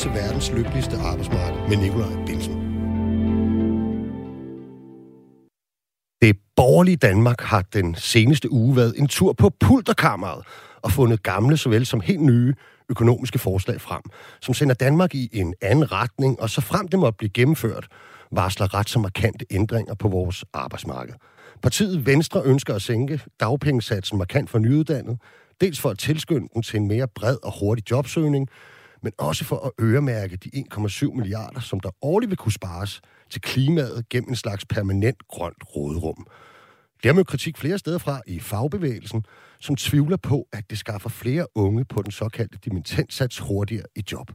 til verdens lykkeligste arbejdsmarked med Nikolaj Bilsen. Det borgerlige Danmark har den seneste uge været en tur på pulterkammeret og fundet gamle såvel som helt nye økonomiske forslag frem, som sender Danmark i en anden retning, og så frem det måtte blive gennemført, varsler ret så markante ændringer på vores arbejdsmarked. Partiet Venstre ønsker at sænke dagpengesatsen markant for nyuddannede, dels for at tilskynde den til en mere bred og hurtig jobsøgning, men også for at øremærke de 1,7 milliarder, som der årligt vil kunne spares til klimaet gennem en slags permanent grønt råderum. Det har med kritik flere steder fra i fagbevægelsen, som tvivler på, at det skaffer flere unge på den såkaldte dimensionssats hurtigere i job.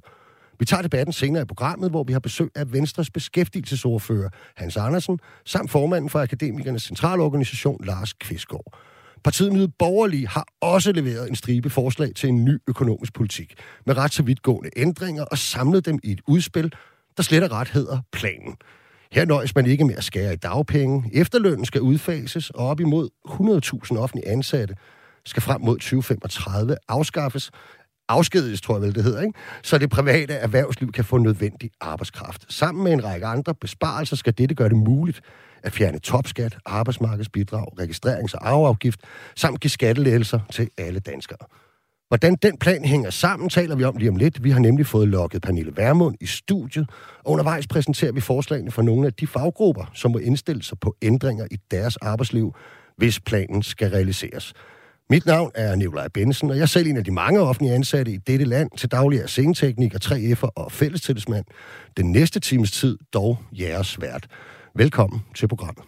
Vi tager debatten senere i programmet, hvor vi har besøg af Venstres beskæftigelsesordfører Hans Andersen, samt formanden for Akademikernes Centralorganisation Lars Kvistgaard. Partiet Nye Borgerlige har også leveret en stribe forslag til en ny økonomisk politik, med ret så vidtgående ændringer og samlet dem i et udspil, der slet og ret hedder planen. Her nøjes man ikke med at skære i dagpenge. Efterlønnen skal udfases, og op imod 100.000 offentlige ansatte skal frem mod 2035 afskaffes. Afskediges, tror jeg vel, det hedder, ikke? Så det private erhvervsliv kan få nødvendig arbejdskraft. Sammen med en række andre besparelser skal dette gøre det muligt at fjerne topskat, arbejdsmarkedsbidrag, registrerings- og arveafgift, samt give skattelettelser til alle danskere. Hvordan den plan hænger sammen, taler vi om lige om lidt. Vi har nemlig fået lukket Pernille Værmund i studiet, og undervejs præsenterer vi forslagene for nogle af de faggrupper, som må indstille sig på ændringer i deres arbejdsliv, hvis planen skal realiseres. Mit navn er Nikolaj Bensen, og jeg er selv en af de mange offentlige ansatte i dette land, til daglig er scenetekniker, 3F'er og fællestillidsmand. Den næste times tid dog jeres vært. Velkommen til programmet.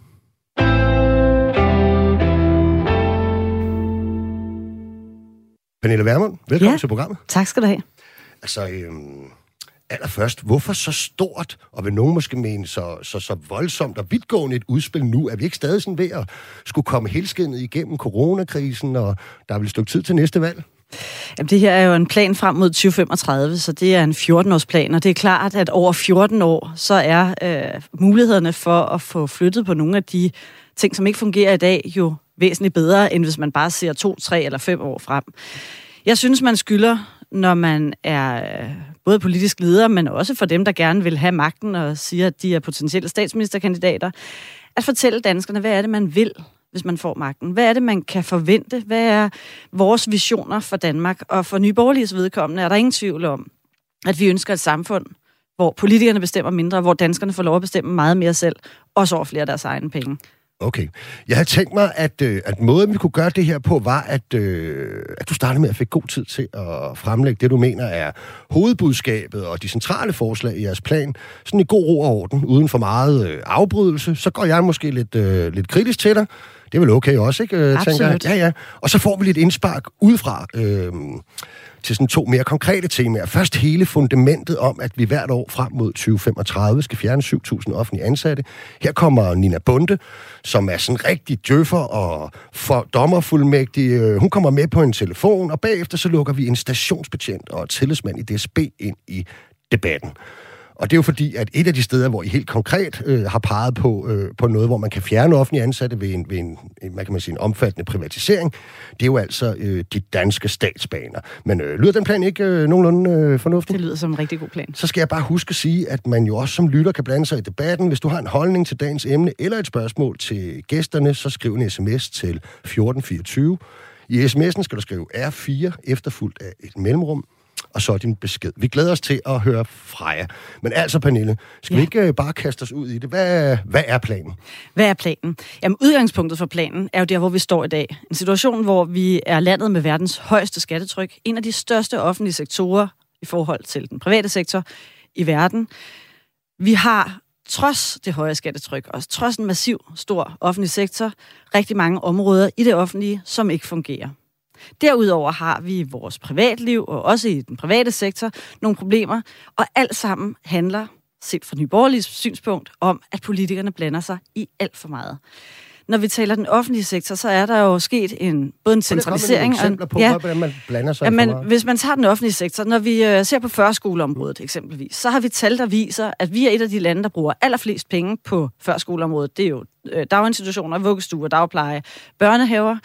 Pernille Vermund, velkommen ja. til programmet. Tak skal du have. Altså, øhm, allerførst, hvorfor så stort, og vil nogen måske mene så, så, så voldsomt og vidtgående et udspil nu? Er vi ikke stadig sådan ved at skulle komme helskindet igennem coronakrisen, og der er vel et stykke tid til næste valg? Jamen, det her er jo en plan frem mod 2035, så det er en 14-års plan, og det er klart, at over 14 år, så er øh, mulighederne for at få flyttet på nogle af de ting, som ikke fungerer i dag, jo væsentligt bedre, end hvis man bare ser to, tre eller fem år frem. Jeg synes, man skylder, når man er øh, både politisk leder, men også for dem, der gerne vil have magten og siger, at de er potentielle statsministerkandidater, at fortælle danskerne, hvad er det, man vil hvis man får magten? Hvad er det, man kan forvente? Hvad er vores visioner for Danmark? Og for Nye Borgerliges vedkommende er der ingen tvivl om, at vi ønsker et samfund, hvor politikerne bestemmer mindre, hvor danskerne får lov at bestemme meget mere selv, også over flere af deres egne penge. Okay. Jeg havde tænkt mig, at, øh, at måden, vi kunne gøre det her på, var, at, øh, at du startede med at fik god tid til at fremlægge det, du mener er hovedbudskabet og de centrale forslag i jeres plan. Sådan i god ro og orden, uden for meget øh, afbrydelse. Så går jeg måske lidt, øh, lidt kritisk til dig. Det er vel okay også, ikke? Øh, Absolut. Tænker jeg. Ja, ja. Og så får vi lidt indspark udefra. Øh, til sådan to mere konkrete temaer. Først hele fundamentet om, at vi hvert år frem mod 2035 skal fjerne 7.000 offentlige ansatte. Her kommer Nina Bunde, som er sådan rigtig djøffer og for dommerfuldmægtig. Øh, hun kommer med på en telefon, og bagefter så lukker vi en stationsbetjent og tillidsmand i DSB ind i debatten. Og det er jo fordi, at et af de steder, hvor I helt konkret øh, har peget på, øh, på noget, hvor man kan fjerne offentlige ansatte ved en, ved en, hvad kan man sige, en omfattende privatisering, det er jo altså øh, de danske statsbaner. Men øh, lyder den plan ikke øh, nogenlunde øh, fornuftig? Det lyder som en rigtig god plan. Så skal jeg bare huske at sige, at man jo også som lytter kan blande sig i debatten. Hvis du har en holdning til dagens emne eller et spørgsmål til gæsterne, så skriv en sms til 1424. I sms'en skal du skrive R4 efterfulgt af et mellemrum og så din besked. Vi glæder os til at høre fra jer. Men altså, Pernille, skal ja. vi ikke øh, bare kaste os ud i det? Hvad, hvad er planen? Hvad er planen? Jamen, udgangspunktet for planen er jo der, hvor vi står i dag. En situation, hvor vi er landet med verdens højeste skattetryk. En af de største offentlige sektorer i forhold til den private sektor i verden. Vi har trods det høje skattetryk, og trods en massiv, stor offentlig sektor, rigtig mange områder i det offentlige, som ikke fungerer. Derudover har vi i vores privatliv, og også i den private sektor, nogle problemer, og alt sammen handler, set fra Nyborgerliges synspunkt, om, at politikerne blander sig i alt for meget når vi taler den offentlige sektor, så er der jo sket en, både en centralisering... Og en, på, ja, hvordan man blander sig men, Hvis man tager den offentlige sektor, når vi øh, ser på førskoleområdet eksempelvis, så har vi tal, der viser, at vi er et af de lande, der bruger allerflest penge på førskoleområdet. Det er jo øh, daginstitutioner, vuggestuer, dagpleje, børnehaver.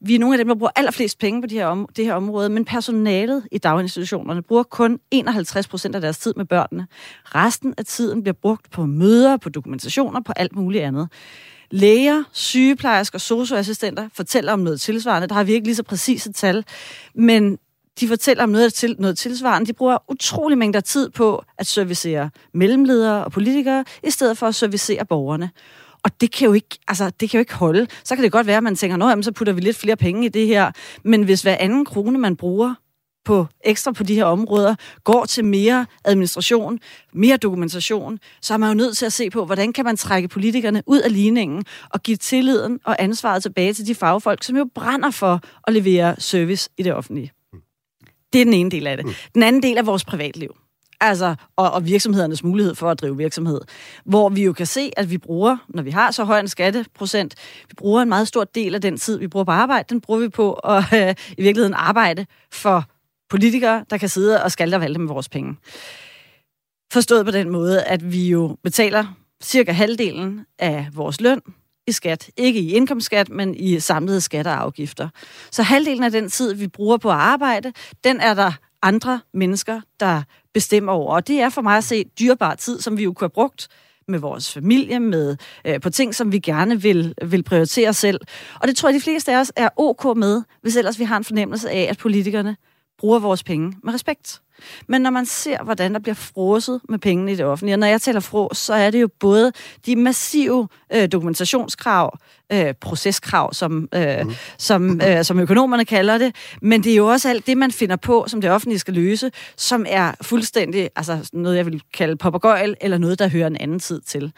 Vi er nogle af dem, der bruger allerflest penge på det her, om, det her område, men personalet i daginstitutionerne bruger kun 51 procent af deres tid med børnene. Resten af tiden bliver brugt på møder, på dokumentationer, på alt muligt andet. Læger, sygeplejersker, socioassistenter fortæller om noget tilsvarende. Der har vi ikke lige så præcise tal, men de fortæller om noget, til, noget tilsvarende. De bruger utrolig mængder tid på at servicere mellemledere og politikere, i stedet for at servicere borgerne. Og det kan jo ikke, altså, det kan jo ikke holde. Så kan det godt være, at man tænker, at så putter vi lidt flere penge i det her. Men hvis hver anden krone, man bruger på ekstra på de her områder, går til mere administration, mere dokumentation, så er man jo nødt til at se på, hvordan kan man trække politikerne ud af ligningen og give tilliden og ansvaret tilbage til de fagfolk, som jo brænder for at levere service i det offentlige. Det er den ene del af det. Mm. Den anden del er vores privatliv. Altså, og, og virksomhedernes mulighed for at drive virksomhed. Hvor vi jo kan se, at vi bruger, når vi har så høj en skatteprocent, vi bruger en meget stor del af den tid, vi bruger på arbejde, den bruger vi på at øh, i virkeligheden arbejde for politikere, der kan sidde og skalte og valde med vores penge. Forstået på den måde, at vi jo betaler cirka halvdelen af vores løn i skat. Ikke i indkomstskat, men i samlede skatter og afgifter. Så halvdelen af den tid, vi bruger på at arbejde, den er der andre mennesker, der bestemmer over. Og det er for mig at se dyrbar tid, som vi jo kunne have brugt med vores familie, med øh, på ting, som vi gerne vil, vil prioritere selv. Og det tror jeg, de fleste af os er ok med, hvis ellers vi har en fornemmelse af, at politikerne bruger vores penge med respekt. Men når man ser, hvordan der bliver frosset med pengene i det offentlige, og når jeg taler fros, så er det jo både de massive øh, dokumentationskrav, øh, proceskrav, som, øh, mm. som, øh, som økonomerne kalder det, men det er jo også alt det, man finder på, som det offentlige skal løse, som er fuldstændig, altså noget, jeg vil kalde poppergøjl, eller noget, der hører en anden tid til.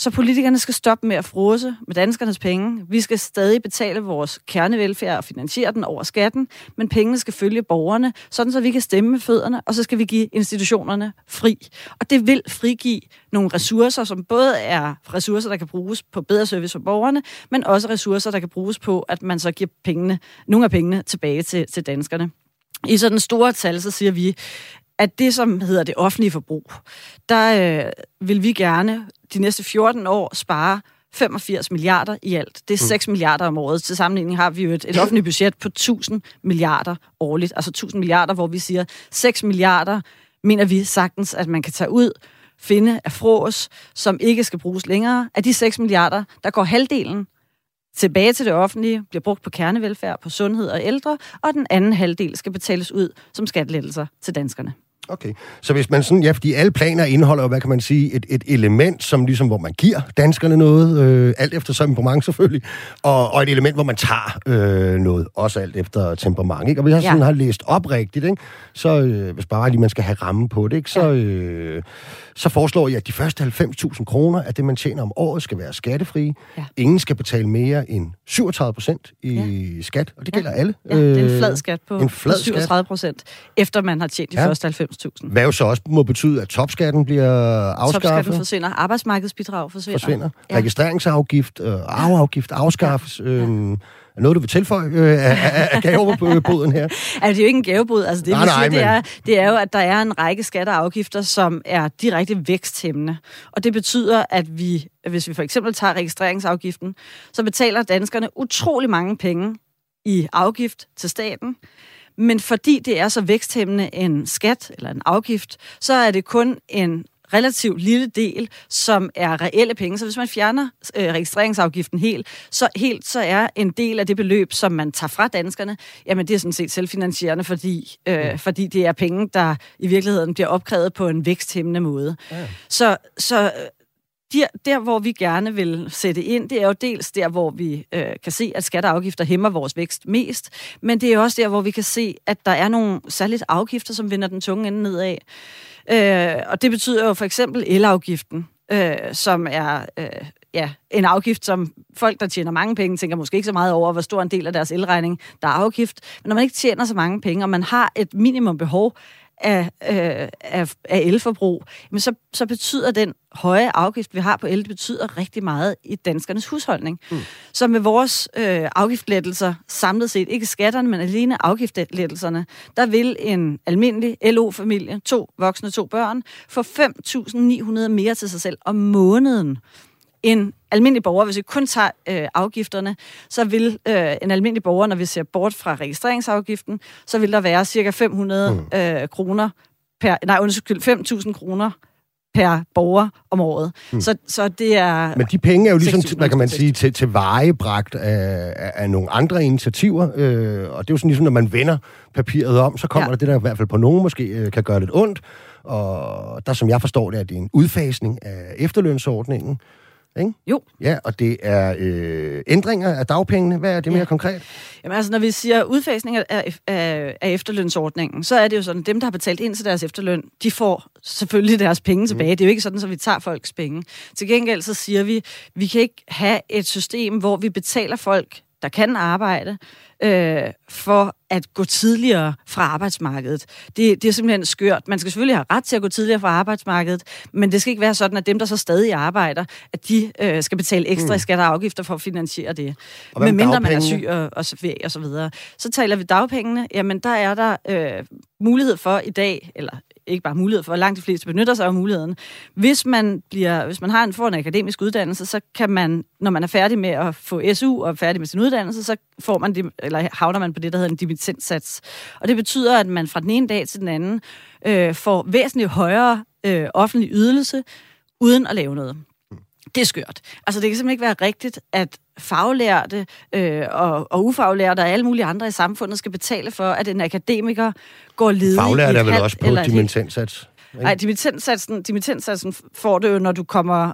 Så politikerne skal stoppe med at frose med danskernes penge. Vi skal stadig betale vores kernevelfærd og finansiere den over skatten, men pengene skal følge borgerne, sådan så vi kan stemme med fødderne, og så skal vi give institutionerne fri. Og det vil frigive nogle ressourcer, som både er ressourcer, der kan bruges på bedre service for borgerne, men også ressourcer, der kan bruges på, at man så giver pengene, nogle af pengene tilbage til, til danskerne. I sådan store tal, så siger vi, at det, som hedder det offentlige forbrug, der øh, vil vi gerne de næste 14 år spare 85 milliarder i alt. Det er 6 mm. milliarder om året. Til sammenligning har vi jo et, et offentligt budget på 1000 milliarder årligt. Altså 1000 milliarder, hvor vi siger 6 milliarder, mener vi sagtens, at man kan tage ud, finde af frås, som ikke skal bruges længere. Af de 6 milliarder, der går halvdelen tilbage til det offentlige, bliver brugt på kernevelfærd, på sundhed og ældre, og den anden halvdel skal betales ud som skattelettelser til danskerne. Okay, så hvis man sådan, ja, fordi alle planer indeholder hvad kan man sige, et, et element, som ligesom, hvor man giver danskerne noget, øh, alt efter temperament selvfølgelig, og, og et element, hvor man tager øh, noget, også alt efter temperament, ikke? Og hvis jeg sådan ja. har læst op rigtigt, ikke? så øh, hvis bare lige man skal have ramme på det, ikke? så... Øh, så foreslår jeg, at de første 90.000 kroner af det, man tjener om året, skal være skattefrie. Ja. Ingen skal betale mere end 37 procent i ja. skat, og det gælder ja. alle. Ja, det er en flad skat på, en flad på 37 procent, efter man har tjent de ja. første 90.000. Hvad jo så også må betyde, at topskatten bliver afskaffet. Topskatten forsvinder, arbejdsmarkedsbidrag forsvinder. forsvinder. Ja. Registreringsafgift, øh, arveafgift afskaffes. Ja. Øhm, er noget, du vil tilføje øh, af, af gaveboden her? altså, det er jo ikke en gavebod. Altså, det, nej, nej, siger, men... det, er, det er jo, at der er en række skatter og afgifter, som er direkte væksthæmmende. Og det betyder, at vi, hvis vi for eksempel tager registreringsafgiften, så betaler danskerne utrolig mange penge i afgift til staten. Men fordi det er så væksthæmmende en skat eller en afgift, så er det kun en relativt lille del, som er reelle penge. Så hvis man fjerner øh, registreringsafgiften helt så, helt, så er en del af det beløb, som man tager fra danskerne, jamen det er sådan set selvfinansierende, fordi, øh, fordi det er penge, der i virkeligheden bliver opkrævet på en væksthæmmende måde. Ja. Så, så der, der, hvor vi gerne vil sætte ind, det er jo dels der, hvor vi øh, kan se, at skatteafgifter hæmmer vores vækst mest, men det er også der, hvor vi kan se, at der er nogle særligt afgifter, som vender den tunge ende nedad. Øh, og det betyder jo for eksempel elafgiften, øh, som er øh, ja, en afgift, som folk, der tjener mange penge, tænker måske ikke så meget over, hvor stor en del af deres elregning, der er afgift. Men når man ikke tjener så mange penge, og man har et minimum behov af, øh, af, af elforbrug, men så, så betyder den høje afgift, vi har på el, det betyder rigtig meget i danskernes husholdning. Mm. Så med vores øh, afgiftlettelser, samlet set, ikke skatterne, men alene afgiftlettelserne, der vil en almindelig LO-familie, to voksne, to børn, få 5.900 mere til sig selv om måneden en almindelig borger, hvis vi kun tager øh, afgifterne, så vil øh, en almindelig borger, når vi ser bort fra registreringsafgiften, så vil der være cirka 500 mm. øh, kroner per, nej, undskyld, 5.000 kroner per borger om året. Mm. Så, så det er... Men de penge er jo ligesom, hvad kan man sige, til, til vejebragt af, af nogle andre initiativer, øh, og det er jo sådan ligesom, når man vender papiret om, så kommer ja. der det, der i hvert fald på nogen måske øh, kan gøre lidt ondt, og der, som jeg forstår det, er det en udfasning af efterlønsordningen, ikke? Jo. Ja, og det er øh, ændringer af dagpengene. Hvad er det ja. mere konkret? Jamen altså, når vi siger udfasning af, af, af efterlønsordningen, så er det jo sådan, at dem, der har betalt ind til deres efterløn, de får selvfølgelig deres penge tilbage. Mm. Det er jo ikke sådan, at vi tager folks penge. Til gengæld så siger vi, vi kan ikke have et system, hvor vi betaler folk, der kan arbejde, øh, for at gå tidligere fra arbejdsmarkedet. Det, det er simpelthen skørt. Man skal selvfølgelig have ret til at gå tidligere fra arbejdsmarkedet, men det skal ikke være sådan, at dem, der så stadig arbejder, at de øh, skal betale ekstra mm. skatter og afgifter for at finansiere det. Men mindre man er syg og, og, og så videre. Så taler vi dagpengene. Jamen, der er der øh, mulighed for i dag, eller ikke bare mulighed for, langt de fleste benytter sig af muligheden. Hvis man, bliver, hvis man har en, får en akademisk uddannelse, så kan man, når man er færdig med at få SU og er færdig med sin uddannelse, så får man, eller havner man på det, der hedder en dimittentsats. Og det betyder, at man fra den ene dag til den anden øh, får væsentligt højere øh, offentlig ydelse, uden at lave noget. Det er skørt. Altså, det kan simpelthen ikke være rigtigt, at faglærte øh, og, og ufaglærte og alle mulige andre i samfundet skal betale for, at en akademiker går ledig Faglærte er vel også på dimittentsats? Nej, dimittentsatsen, dimittentsatsen får du jo, når du kommer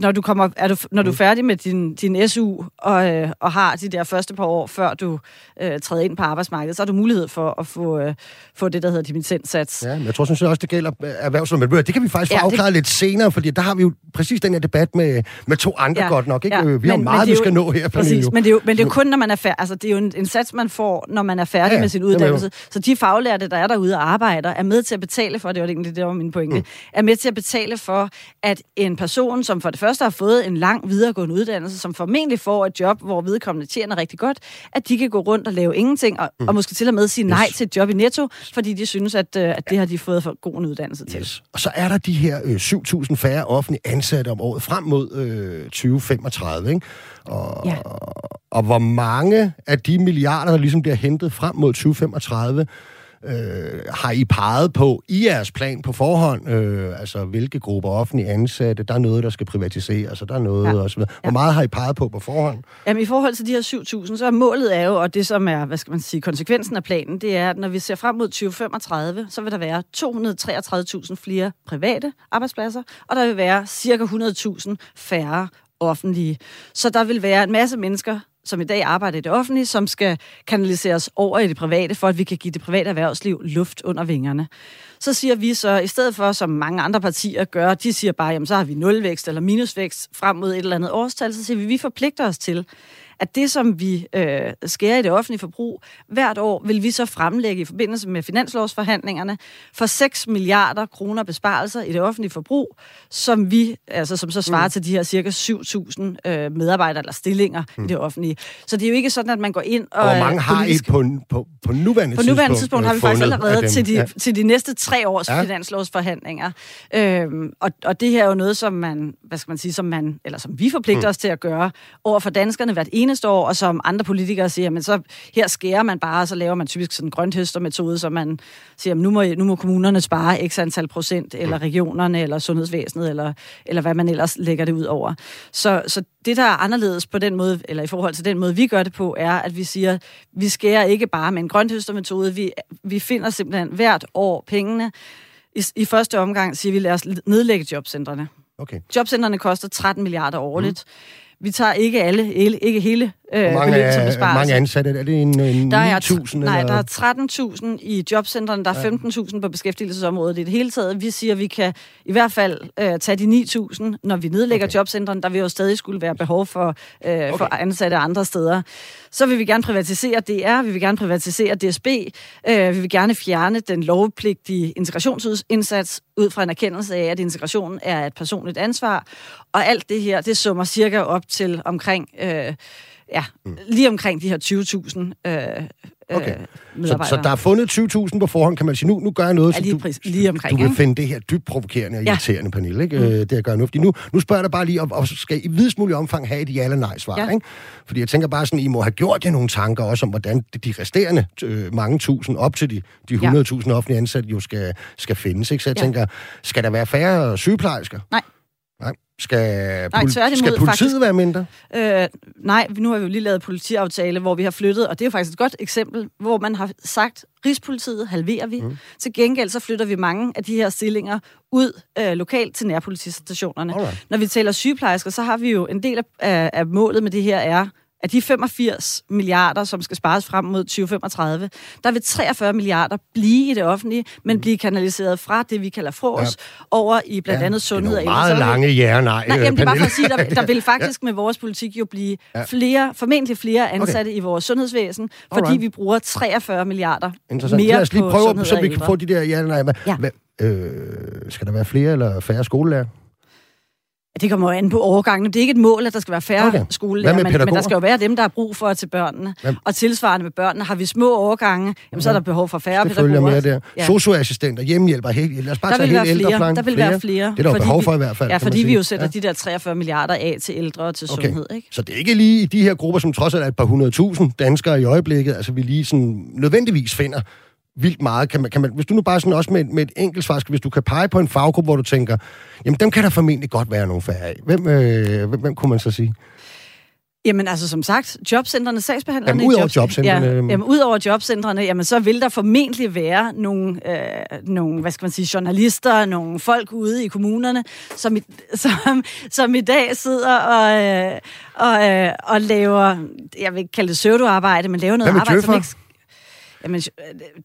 når du, kommer, er du, når du er mm. færdig med din, din SU og, øh, og har de der første par år, før du øh, træder ind på arbejdsmarkedet, så har du mulighed for at få, øh, få det, der hedder dimittentsats. Ja, men jeg tror sådan set også, det gælder erhvervslivet. Det kan vi faktisk få ja, afklaret det... lidt senere, fordi der har vi jo præcis den her debat med, med to andre ja, godt nok. Ikke? Ja, vi har men, meget, men vi skal jo, nå her. Præcis, men det, er jo, men det er jo kun, når man er færdig. Altså, det er jo en, en sats, man får, når man er færdig ja, med sin uddannelse. Så de faglærte, der er derude og arbejder, er med til at betale for, det var egentlig det, der var min pointe, mm. er med til at betale for, at en person, som for det første har fået en lang videregående uddannelse, som formentlig får et job, hvor vedkommende tjener rigtig godt, at de kan gå rundt og lave ingenting, og, mm. og måske til og med sige nej yes. til et job i Netto, fordi de synes, at, øh, at det har de fået for god en uddannelse til. Yes. Og så er der de her øh, 7.000 færre offentlige ansatte om året frem mod øh, 2035, ikke? Og, ja. og hvor mange af de milliarder, der ligesom bliver hentet frem mod 2035, Øh, har I peget på i jeres plan på forhånd, øh, altså hvilke grupper offentlige ansatte, der er noget, der skal privatiseres, og der er noget ja. og så videre. Hvor ja. meget har I peget på på forhånd? Jamen i forhold til de her 7.000, så er målet er jo, og det som er, hvad skal man sige, konsekvensen af planen, det er, at når vi ser frem mod 2035, så vil der være 233.000 flere private arbejdspladser, og der vil være cirka 100.000 færre offentlige. Så der vil være en masse mennesker, som i dag arbejder i det offentlige, som skal kanaliseres over i det private, for at vi kan give det private erhvervsliv luft under vingerne. Så siger vi så, i stedet for, som mange andre partier gør, de siger bare, jamen så har vi nulvækst eller minusvækst frem mod et eller andet årstal, så siger vi, vi forpligter os til, at det, som vi øh, skærer i det offentlige forbrug, hvert år vil vi så fremlægge i forbindelse med finanslovsforhandlingerne for 6 milliarder kroner besparelser i det offentlige forbrug, som vi, altså som så svarer mm. til de her cirka 7.000 øh, medarbejdere eller stillinger mm. i det offentlige. Så det er jo ikke sådan, at man går ind og... Hvor mange har I på, på, på nuværende tidspunkt? På nuværende tidspunkt har vi faktisk allerede til de, ja. til de næste tre års ja. finanslovsforhandlinger. Øhm, og, og det her er jo noget, som man, hvad skal man sige, som man, eller som vi forpligter mm. os til at gøre over for danskerne hvert eneste eneste år, og som andre politikere siger, men så her skærer man bare, og så laver man typisk sådan en grønthøstermetode, så man siger, nu må, nu må kommunerne spare x antal procent, eller regionerne, eller sundhedsvæsenet, eller, eller hvad man ellers lægger det ud over. Så, så det, der er anderledes på den måde, eller i forhold til den måde, vi gør det på, er, at vi siger, vi skærer ikke bare med en grønthøstermetode, vi, vi finder simpelthen hvert år pengene. I, I første omgang siger vi, lad os nedlægge jobcentrene. Okay. Jobcentrene koster 13 milliarder årligt. Mm. Vi tager ikke alle, ikke hele øh, Hvor mange, beløb som besparelse. mange ansatte? Er det en, en der er 9.000? Nej, eller? der er 13.000 i jobcentrene, der er 15.000 på beskæftigelsesområdet i det hele taget. Vi siger, at vi kan i hvert fald øh, tage de 9.000, når vi nedlægger okay. jobcentrene. Der vil jo stadig skulle være behov for, øh, okay. for ansatte andre steder. Så vil vi gerne privatisere DR, vi vil gerne privatisere DSB, øh, vi vil gerne fjerne den lovpligtige integrationsindsats ud fra en erkendelse af, at integrationen er et personligt ansvar. Og alt det her, det summer cirka op til omkring... Øh, Ja, mm. lige omkring de her 20.000 øh, Okay. Øh, så, så der er fundet 20.000 på forhånd, kan man sige. Nu, nu gør jeg noget, ja, lige, du, præcis, lige omkring, du vil ikke? finde det her dybt provokerende og irriterende, ja. Pernille. Ikke? Mm. Øh, det jeg gør nu. Fordi nu, nu spørger jeg dig bare lige, og, og skal i videst mulig omfang have et ja eller nej svar. Ja. Ikke? Fordi jeg tænker bare sådan, I må have gjort jer nogle tanker også om, hvordan de resterende øh, mange tusind, op til de, de 100.000 ja. offentlige ansatte, jo skal, skal findes. Ikke? Så jeg ja. tænker, skal der være færre sygeplejersker? Nej. Nej. Skal, nej, pol- skal politiet faktisk, være mindre? Øh, nej, nu har vi jo lige lavet politiaftale, hvor vi har flyttet, og det er jo faktisk et godt eksempel, hvor man har sagt, Rigspolitiet halverer vi. Mm. Til gengæld så flytter vi mange af de her stillinger ud øh, lokalt til nærpolitistationerne. Alright. Når vi taler sygeplejersker, så har vi jo en del af, af målet med det her er af de 85 milliarder, som skal spares frem mod 2035, der vil 43 milliarder blive i det offentlige, men mm. blive kanaliseret fra det, vi kalder fros, ja. over i blandt andet ja, sundhed. Det er meget lange ja nej. Nej, jamen, det er bare for at sige, der, der vil faktisk ja. med vores politik jo blive flere, formentlig flere ansatte okay. i vores sundhedsvæsen, fordi Alright. vi bruger 43 milliarder mere Lad os lige prøve, så vi kan få de der ja nej. Ja. øh, skal der være flere eller færre skolelærer? Det kommer jo an på overgangen. Det er ikke et mål, at der skal være færre okay. skolelærer, men, men der skal jo være dem, der har brug for til børnene. Hvem? Og tilsvarende med børnene, har vi små overgange, jamen, så er der behov for færre pædagoger. Med der. Ja. Socioassistenter, hjemmehjælper, helt, lad os bare der tage helt ældreplejen. Der vil flere. være flere. Det er der behov for i hvert fald. Ja, fordi vi jo sætter ja. de der 43 milliarder af til ældre og til okay. sundhed. Ikke? Så det er ikke lige i de her grupper, som trods alt er et par hundredtusind danskere i øjeblikket, altså vi lige sådan nødvendigvis finder vildt meget. Kan man, kan man, hvis du nu bare sådan også med, med et enkelt svar, hvis du kan pege på en faggruppe, hvor du tænker, jamen dem kan der formentlig godt være nogle færre af. Hvem, øh, hvem, hvem kunne man så sige? Jamen altså som sagt, jobcentrene, sagsbehandlerne jamen, ud over jobcentrene. Ja, jamen ud over jobcentrene, jamen så vil der formentlig være nogle, øh, nogle, hvad skal man sige, journalister, nogle folk ude i kommunerne, som i, som, som i dag sidder og, øh, og, øh, og laver, jeg vil ikke kalde det pseudoarbejde, men laver noget arbejde, som ikke Jamen,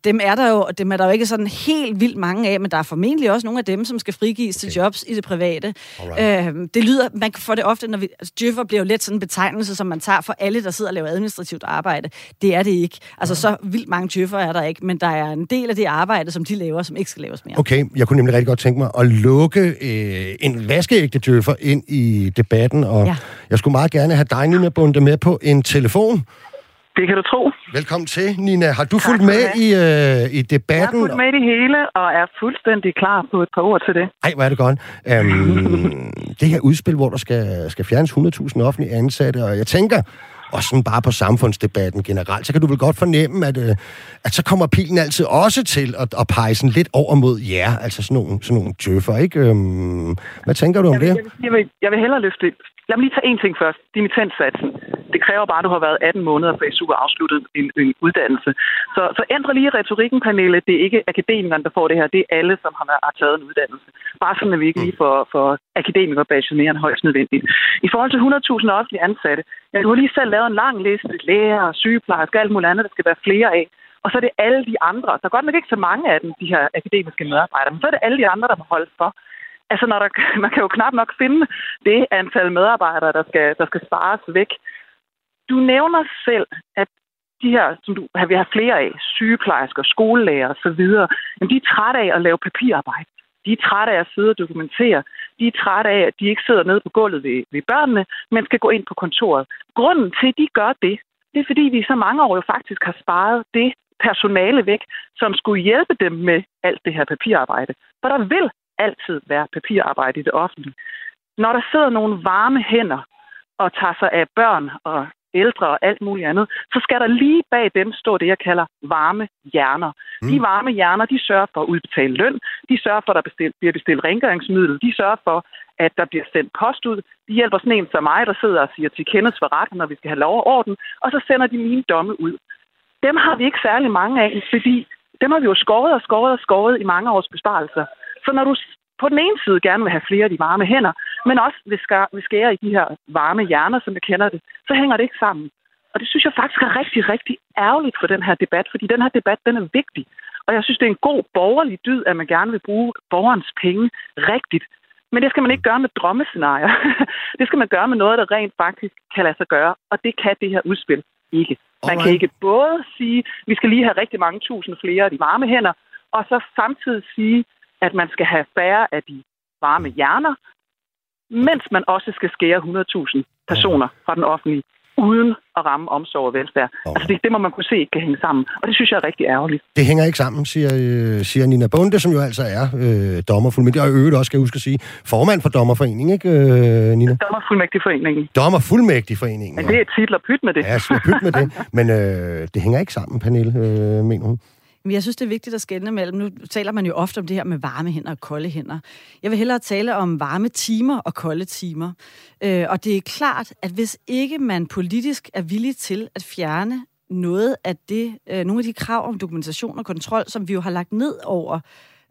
dem er der jo, dem er der jo ikke sådan helt vildt mange af, men der er formentlig også nogle af dem, som skal frigives okay. til jobs i det private. Øh, det lyder, man får det ofte, når vi, altså, djøffer bliver jo lidt sådan en betegnelse, som man tager for alle, der sidder og laver administrativt arbejde. Det er det ikke. Altså, så vildt mange djøffer er der ikke, men der er en del af det arbejde, som de laver, som ikke skal laves mere. Okay, jeg kunne nemlig rigtig godt tænke mig at lukke øh, en vaskeægte djøffer ind i debatten, og ja. jeg skulle meget gerne have dig, Nina, bundet med på en telefon. Det kan du tro. Velkommen til, Nina. Har du tak fulgt med i, øh, i debatten? Jeg har fulgt med i det hele, og er fuldstændig klar på et par ord til det. Ej, hvor er det godt. Um, det her udspil, hvor der skal, skal fjernes 100.000 offentlige ansatte, og jeg tænker, og sådan bare på samfundsdebatten generelt, så kan du vel godt fornemme, at, øh, at så kommer pilen altid også til at, at pege sådan lidt over mod jer, altså sådan nogle, sådan nogle djøffer, ikke? Øhm, hvad tænker du om jeg vil, det? Jeg vil, jeg, vil, jeg vil hellere løfte Lad mig lige tage en ting først. Dimittenssatsen. Det kræver bare, at du har været 18 måneder på SU og afsluttet en, en uddannelse. Så, så ændre lige retorikken, Pernille. Det er ikke akademikerne, der får det her. Det er alle, som har, har taget en uddannelse. Bare sådan, at vi ikke lige får, får akademikere bag mere end højst nødvendigt. I forhold til 100.000 offentlige ansatte. Ja, du har lige selv lavet en lang liste. Læger, sygeplejersker, alt muligt andet, der skal være flere af. Og så er det alle de andre. Der er godt nok ikke så mange af dem, de her akademiske medarbejdere, men så er det alle de andre, der må holde for. Altså, når der, man kan jo knap nok finde det antal medarbejdere, der skal, der skal spares væk. Du nævner selv, at de her, som du vi har flere af, sygeplejersker, skolelærer osv., de er trætte af at lave papirarbejde. De er trætte af at sidde og dokumentere. De er trætte af, at de ikke sidder nede på gulvet ved, ved børnene, men skal gå ind på kontoret. Grunden til, at de gør det, det er fordi, vi i så mange år jo faktisk har sparet det personale væk, som skulle hjælpe dem med alt det her papirarbejde. For der vil altid være papirarbejde i det offentlige. Når der sidder nogle varme hænder og tager sig af børn og ældre og alt muligt andet, så skal der lige bag dem stå det, jeg kalder varme hjerner. Mm. De varme hjerner, de sørger for at udbetale løn, de sørger for, at der bestil, bliver bestilt rengøringsmiddel, de sørger for, at der bliver sendt post ud. De hjælper sådan en som mig, der sidder og siger til kendes for retten, når vi skal have lov og orden, og så sender de mine domme ud. Dem har vi ikke særlig mange af, fordi dem har vi jo skåret og skåret og skåret i mange års besparelser. Så når du på den ene side gerne vil have flere af de varme hænder, men også vil skære, vil skære i de her varme hjerner, som jeg kender det, så hænger det ikke sammen. Og det synes jeg faktisk er rigtig, rigtig ærgerligt for den her debat, fordi den her debat, den er vigtig. Og jeg synes, det er en god borgerlig dyd, at man gerne vil bruge borgerens penge rigtigt. Men det skal man ikke gøre med drømmescenarier. det skal man gøre med noget, der rent faktisk kan lade sig gøre. Og det kan det her udspil ikke. Man kan ikke både sige, at vi skal lige have rigtig mange tusind flere af de varme hænder, og så samtidig sige, at man skal have færre af de varme hjerner, mens man også skal skære 100.000 personer fra den offentlige uden at ramme omsorg og velfærd. Oh. Altså det, det må man kunne se ikke kan hænge sammen, og det synes jeg er rigtig ærgerligt. Det hænger ikke sammen, siger, øh, siger Nina Bunde, som jo altså er øh, dommerfuldmægtig, og i øvrigt også, skal jeg huske at sige, formand for Dommerforeningen, ikke øh, Nina? Dommerfuldmægtigforeningen. Dommerfuldmægtigforeningen, Men det er titler pyt med det. Ja, pyt med det. Men øh, det hænger ikke sammen, Pernille, øh, mener hun. Men jeg synes, det er vigtigt at skelne mellem. Nu taler man jo ofte om det her med varme hænder og kolde hænder. Jeg vil hellere tale om varme timer og kolde timer. Øh, og det er klart, at hvis ikke man politisk er villig til at fjerne noget af det, øh, nogle af de krav om dokumentation og kontrol, som vi jo har lagt ned over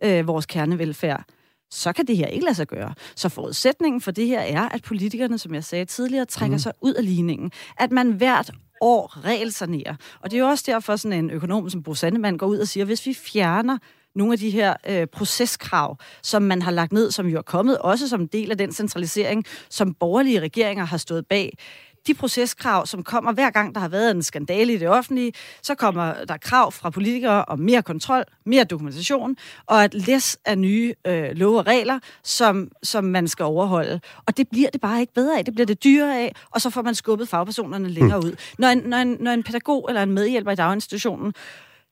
øh, vores kernevelfærd, så kan det her ikke lade sig gøre. Så forudsætningen for det her er, at politikerne, som jeg sagde tidligere, trækker mm. sig ud af ligningen. At man hvert år regelsanerer. Og det er jo også derfor, sådan en økonom som Bo Sandemann går ud og siger, hvis vi fjerner nogle af de her øh, proceskrav, som man har lagt ned, som jo er kommet også som del af den centralisering, som borgerlige regeringer har stået bag, de proceskrav, som kommer hver gang, der har været en skandale i det offentlige, så kommer der krav fra politikere om mere kontrol, mere dokumentation, og et læs af nye øh, love og regler, som, som man skal overholde. Og det bliver det bare ikke bedre af. Det bliver det dyrere af, og så får man skubbet fagpersonerne længere mm. ud. Når en, når, en, når en pædagog eller en medhjælper i daginstitutionen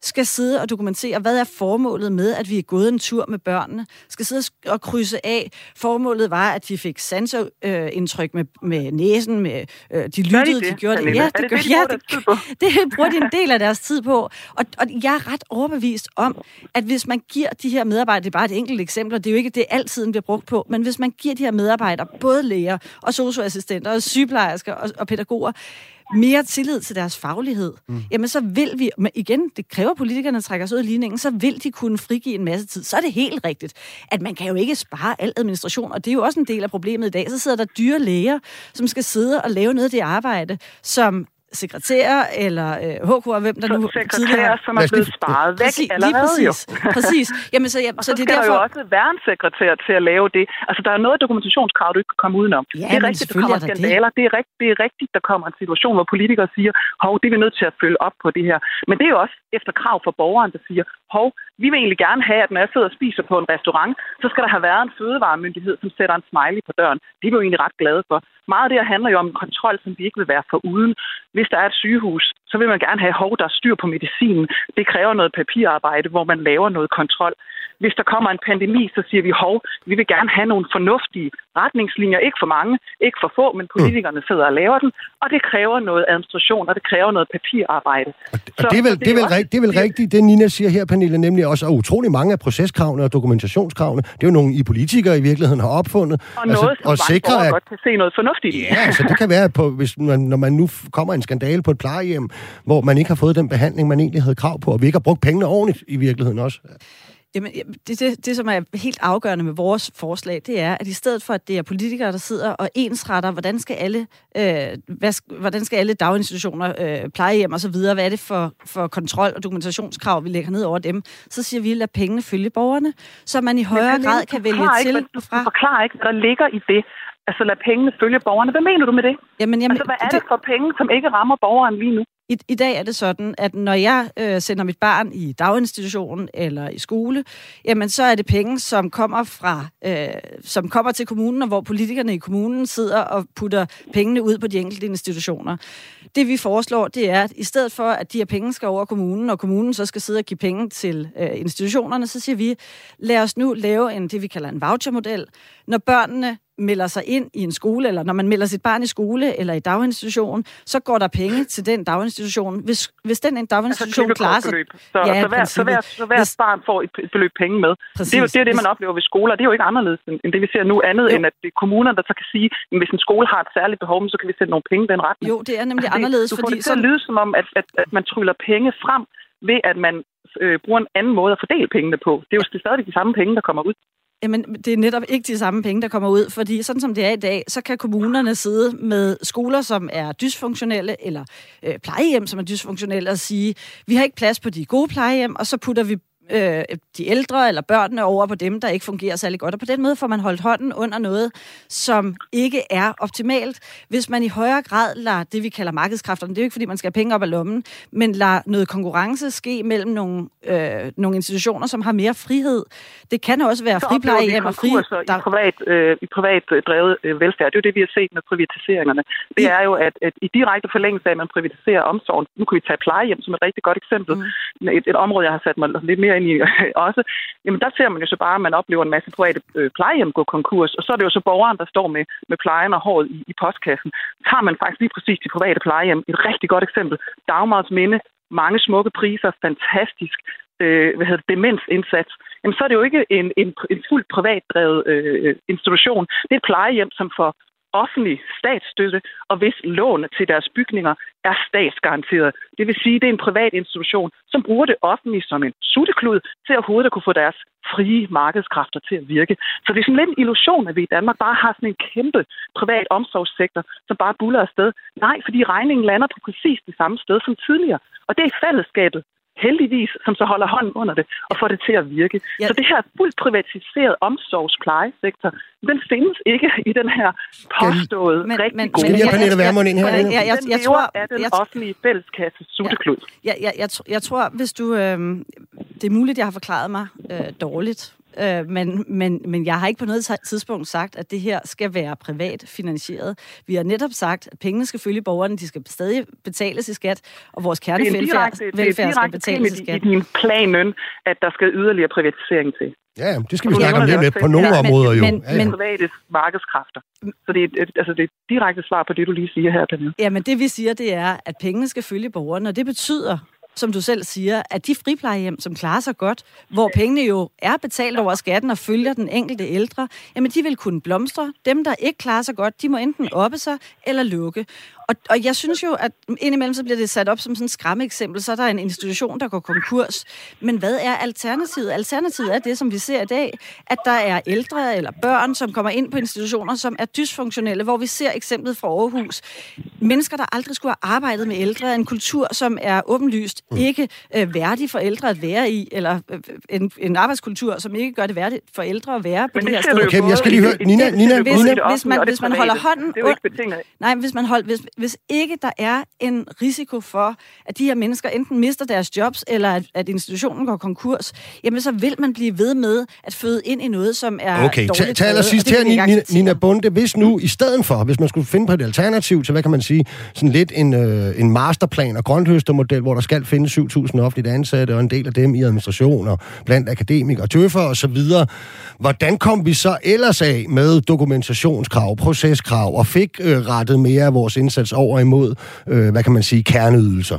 skal sidde og dokumentere, hvad er formålet med, at vi er gået en tur med børnene. Skal sidde og krydse af. Formålet var, at de fik sanseindtryk med, med næsen, med, øh, de lyttede, de gjorde det. Ja, det, det, gør, ja, det, det bruger de en del af deres tid på. Og, og jeg er ret overbevist om, at hvis man giver de her medarbejdere, det er bare et enkelt eksempel, det er jo ikke det, altid bliver brugt på, men hvis man giver de her medarbejdere, både læger og socioassistenter og sygeplejersker og, og pædagoger, mere tillid til deres faglighed, mm. jamen så vil vi, men igen, det kræver politikerne trækker sig ud af ligningen, så vil de kunne frigive en masse tid. Så er det helt rigtigt, at man kan jo ikke spare al administration, og det er jo også en del af problemet i dag. Så sidder der dyre læger, som skal sidde og lave noget af det arbejde, som sekretærer eller øh, HK, hvem der nu tidligere... som er blevet sparet væk præcis, allerede præcis, jo. præcis. Jamen, så, ja, og så, så det skal er derfor... der jo også være en sekretær til at lave det. Altså, der er noget dokumentationskrav, du ikke kan komme udenom. Ja, det er rigtigt, der kommer skandaler. Det. det, er rigtigt, det er rigtigt, der kommer en situation, hvor politikere siger, hov, det er vi nødt til at følge op på det her. Men det er jo også efter krav fra borgeren, der siger, hov, vi vil egentlig gerne have, at når jeg sidder og spiser på en restaurant, så skal der have været en fødevaremyndighed, som sætter en smiley på døren. Det er vi jo egentlig ret glade for. Meget af det her handler jo om en kontrol, som vi ikke vil være for uden. Hvis der er et sygehus, så vil man gerne have, hov, der er styr på medicinen. Det kræver noget papirarbejde, hvor man laver noget kontrol. Hvis der kommer en pandemi, så siger vi, hov, vi vil gerne have nogle fornuftige retningslinjer. Ikke for mange, ikke for få, men politikerne sidder og laver den. Og det kræver noget administration, og det kræver noget papirarbejde. Og, det, og så, det, er vel, det, er vel, også, det er vel rigtigt, det Nina siger her, Pernille, nemlig også, at utrolig mange af proceskravene og dokumentationskravene, det er jo nogle, I politikere i virkeligheden har opfundet. Og altså, noget, som og sikre, at, godt kan se noget fornuftigt i. Ja, altså det kan være, på, hvis man, når man nu kommer en skandale på et plejehjem, hvor man ikke har fået den behandling, man egentlig havde krav på, og vi ikke har brugt pengene ordentligt i virkeligheden også. Jamen, det, det, det, som er helt afgørende med vores forslag, det er, at i stedet for, at det er politikere, der sidder og ensretter, hvordan skal alle, øh, hvad, hvordan skal alle daginstitutioner, øh, plejehjem osv., hvad er det for, for kontrol- og dokumentationskrav, vi lægger ned over dem, så siger vi, at pengene følge borgerne, så man i højere grad kan vælge ikke, til du, fra. Du forklarer ikke, hvad der ligger i det. Altså lad pengene følge borgerne. Hvad mener du med det? Jamen, jamen, altså, hvad er det, det for penge, som ikke rammer borgeren lige nu? I, I dag er det sådan, at når jeg øh, sender mit barn i daginstitutionen eller i skole, jamen så er det penge, som kommer fra, øh, som kommer til kommunen, og hvor politikerne i kommunen sidder og putter pengene ud på de enkelte institutioner. Det vi foreslår, det er, at i stedet for, at de her penge skal over kommunen, og kommunen så skal sidde og give penge til øh, institutionerne, så siger vi, lad os nu lave en, det vi kalder en vouchermodel. Når børnene melder sig ind i en skole, eller når man melder sit barn i skole eller i daginstitution, så går der penge til den daginstitution. Hvis, hvis den en daginstitution altså, klarer sig... Så, ja, så, hver, så, hver, så hver hvis, barn får et beløb penge med. Præcis, det er jo det, er det man oplever ved skoler. Det er jo ikke anderledes end det, vi ser nu, andet jo. end at det er kommunerne, der så kan sige, at hvis en skole har et særligt behov, så kan vi sætte nogle penge den retning. Jo, det er nemlig altså, anderledes, det, du fordi... Du får det til at lyde som om, at, at, at man tryller penge frem ved, at man øh, bruger en anden måde at fordele pengene på. Det er jo stadig de samme penge, der kommer ud. Jamen, det er netop ikke de samme penge, der kommer ud, fordi sådan som det er i dag, så kan kommunerne sidde med skoler, som er dysfunktionelle, eller øh, plejehjem, som er dysfunktionelle, og sige, vi har ikke plads på de gode plejehjem, og så putter vi øh, de ældre eller børnene over på dem, der ikke fungerer særlig godt. Og på den måde får man holdt hånden under noget, som ikke er optimalt. Hvis man i højere grad lader det, vi kalder markedskræfterne, det er jo ikke, fordi man skal have penge op af lommen, men lader noget konkurrence ske mellem nogle, øh, nogle institutioner, som har mere frihed. Det kan også være friplejehjem og fri... Der... I privat, øh, i privat drevet øh, velfærd. Det er jo det, vi har set med privatiseringerne. Det er jo, at, at i direkte forlængelse af, at man privatiserer omsorgen, nu kan vi tage plejehjem som et rigtig godt eksempel, mm. et, et område, jeg har sat mig lidt mere ind i også, jamen der ser man jo så bare, at man oplever en masse private øh, plejehjem gå konkurs, og så er det jo så borgeren, der står med, med plejen og håret i, i postkassen. Tager man faktisk lige præcis de private plejehjem, et rigtig godt eksempel, Dagmars Minde, mange smukke priser, fantastisk øh, hvad hedder det, demensindsats, jamen så er det jo ikke en, en, en fuldt privatdrevet øh, institution. Det er et plejehjem, som får offentlig statsstøtte, og hvis lån til deres bygninger er statsgaranteret. Det vil sige, at det er en privat institution, som bruger det offentlige som en sutteklud til at hovedet at kunne få deres frie markedskræfter til at virke. Så det er sådan lidt en illusion, at vi i Danmark bare har sådan en kæmpe privat omsorgssektor, som bare buller afsted. Nej, fordi regningen lander på præcis det samme sted som tidligere. Og det er fællesskabet, heldigvis, som så holder hånden under det og får det til at virke. Ja. Så det her fuldt privatiserede omsorgsplejesektor, den findes ikke i den her påståede men, rigtig men, gode... Skal vi have Pernille Vermund ind her? Jeg, jeg, jeg, jeg tror, af den jeg, offentlige fælleskasse sutteklud. Ja, jeg, jeg, jeg, jeg tror, hvis du... Øh, det er muligt, jeg har forklaret mig øh, dårligt, Øh, men, men, men jeg har ikke på noget tidspunkt sagt, at det her skal være privat finansieret. Vi har netop sagt, at pengene skal følge borgerne, de skal stadig betales i skat, og vores kernevelfærd skal betales i skat. Det er din planen, at der skal yderligere privatisering til. Ja, det skal vi snakke om lidt på nogle ja, områder jo. Men, ja, ja. private markedskræfter. Så det er, et, altså det er et direkte svar på det, du lige siger her, Pernille. Ja, men det vi siger, det er, at pengene skal følge borgerne, og det betyder, som du selv siger, at de friplejehjem, som klarer sig godt, hvor pengene jo er betalt over skatten og følger den enkelte ældre, jamen de vil kunne blomstre. Dem, der ikke klarer sig godt, de må enten oppe sig eller lukke. Og, og jeg synes jo, at indimellem så bliver det sat op som sådan et skræmme eksempel. Så er der en institution, der går konkurs. Men hvad er alternativet? Alternativet er det, som vi ser i dag, at der er ældre eller børn, som kommer ind på institutioner, som er dysfunktionelle, hvor vi ser eksemplet fra Aarhus. Mennesker, der aldrig skulle have arbejdet med ældre, en kultur, som er åbenlyst mm. ikke øh, værdig for ældre at være i, eller øh, en, en arbejdskultur, som ikke gør det værdigt for ældre at være på Men det, det her sted. Okay, jeg skal lige høre, Nina, Nina, hvis, Nina. Hvis man, hvis man holder hånden... Det er jo ikke betinget. Nej, hvis man hold, hvis, hvis ikke der er en risiko for, at de her mennesker enten mister deres jobs, eller at, at institutionen går konkurs, jamen så vil man blive ved med at føde ind i noget, som er okay, dårligt Okay, allersidst her, Nina, Nina Bunde, hvis nu i stedet for, hvis man skulle finde på et alternativ til, hvad kan man sige, sådan lidt en, øh, en masterplan og grønthøstermodel, hvor der skal findes 7.000 offentligt ansatte, og en del af dem i administration, og blandt akademikere, tøffer og så videre. Hvordan kom vi så ellers af med dokumentationskrav, proceskrav, og fik øh, rettet mere af vores indsats over imod, øh, hvad kan man sige, kerneydelser?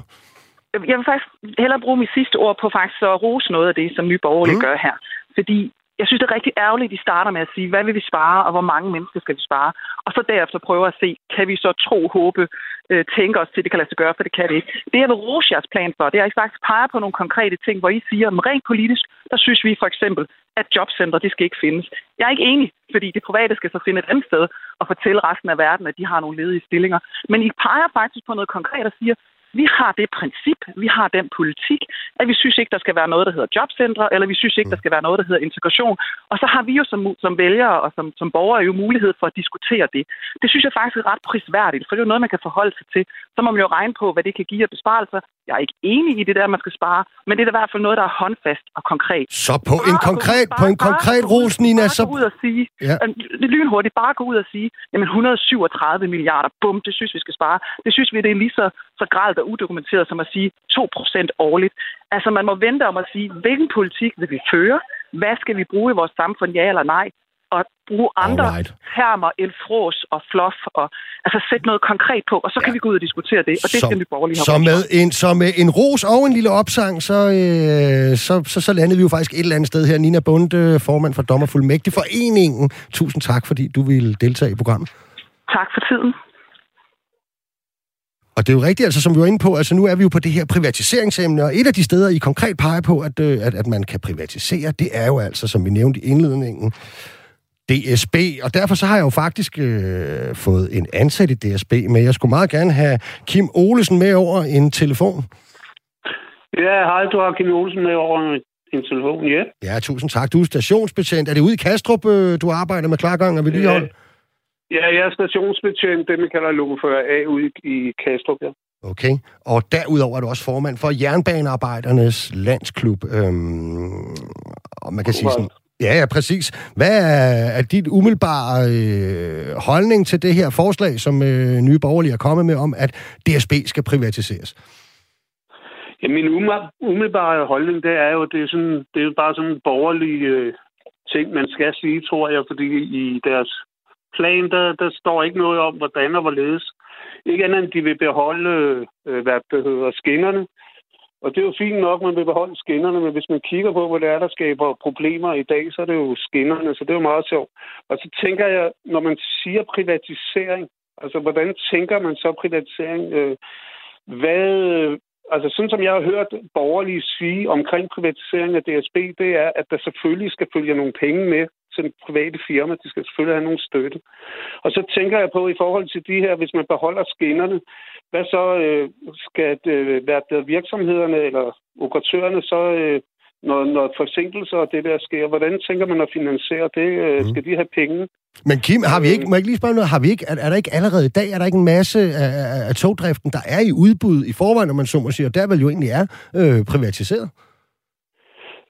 Jeg vil faktisk hellere bruge mit sidste ord på faktisk at rose noget af det, som Nye Borgerlige mm. gør her. Fordi jeg synes, det er rigtig ærgerligt, at de starter med at sige, hvad vil vi spare, og hvor mange mennesker skal vi spare? Og så derefter prøver at se, kan vi så tro, håbe, øh, tænke os til, at det kan lade sig gøre, for det kan det ikke. Det, jeg vil rose jeres plan for, det er, at I faktisk peger på nogle konkrete ting, hvor I siger, at rent politisk, der synes vi for eksempel, at jobcenter, det skal ikke findes. Jeg er ikke enig, fordi det private skal så finde et andet sted og fortælle resten af verden, at de har nogle ledige stillinger. Men I peger faktisk på noget konkret og siger, vi har det princip, vi har den politik, at vi synes ikke, der skal være noget, der hedder jobcentre, eller vi synes ikke, der skal være noget, der hedder integration. Og så har vi jo som, som vælgere og som, som borgere jo mulighed for at diskutere det. Det synes jeg faktisk er ret prisværdigt, for det er jo noget, man kan forholde sig til. Så må man jo regne på, hvad det kan give af besparelser. Jeg er ikke enig i det der, man skal spare, men det er i hvert fald noget, der er håndfast og konkret. Så på bare en konkret, bare, på en konkret ros, Nina, så... Bare ud og sige, ja. er lynhurtigt, bare gå ud og sige, jamen 137 milliarder, bum, det synes vi skal spare. Det synes vi, det er lige så, så gralt og udokumenteret som at sige 2% årligt. Altså man må vente om at sige, hvilken politik vil vi føre? Hvad skal vi bruge i vores samfund, ja eller nej? Og bruge andre Alright. termer end fros og fluff, og altså sætte noget konkret på, og så ja. kan vi gå ud og diskutere det, og det så, skal vi borgerlige have. Så med, en, så med en ros og en lille opsang, så, øh, så, så, så landede vi jo faktisk et eller andet sted her. Nina Bunde, formand for Dommerfuldmægtig Foreningen. Tusind tak, fordi du ville deltage i programmet. Tak for tiden. Og det er jo rigtigt, altså som vi var inde på, altså nu er vi jo på det her privatiseringsemne, og et af de steder, I konkret peger på, at, øh, at, at man kan privatisere, det er jo altså, som vi nævnte i indledningen, DSB, og derfor så har jeg jo faktisk øh, fået en ansat i DSB med. Jeg skulle meget gerne have Kim Olesen med over en telefon. Ja, hej, du har Kim Olsen med over en telefon, ja. Ja, tusind tak. Du er stationsbetjent. Er det ude i Kastrup, øh, du arbejder med klargang og vedligehold? Ja, jeg er stationsbetjent, det man kalder lokofører A ude i Kastrup, ja. Okay. Og derudover er du også formand for Jernbanearbejdernes Landsklub. Øhm, og man kan sige sådan... Ja, ja, præcis. Hvad er, er dit umiddelbare øh, holdning til det her forslag, som øh, Nye Borgerlige er kommet med om, at DSB skal privatiseres? Ja, min umiddelbare holdning, det er jo, det er, sådan, det er jo bare sådan en borgerlig øh, ting, man skal sige, tror jeg, fordi i deres plan, der, der står ikke noget om, hvordan og hvorledes. Ikke andet end, de vil beholde, øh, hvad det hedder, skinnerne. Og det er jo fint nok, at man vil beholde skinnerne, men hvis man kigger på, hvad det er, der skaber problemer i dag, så er det jo skinnerne, så det er jo meget sjovt. Og så tænker jeg, når man siger privatisering, altså hvordan tænker man så privatisering? Øh, hvad, øh, altså sådan som jeg har hørt borgerlige sige omkring privatisering af DSB, det er, at der selvfølgelig skal følge nogle penge med til private firma. De skal selvfølgelig have nogle støtte. Og så tænker jeg på, i forhold til de her, hvis man beholder skinnerne, hvad så øh, skal det øh, være virksomhederne eller operatørerne så, øh, når, når forsinkelser og det der sker, hvordan tænker man at finansiere det? Øh, mm. Skal de have penge? Men Kim, har vi ikke, må jeg ikke lige spørge noget, har vi ikke, er, er der ikke allerede i dag, er der ikke en masse af, af, af togdriften, der er i udbud i forvejen, når man så må sige, og der vel jo egentlig er øh, privatiseret?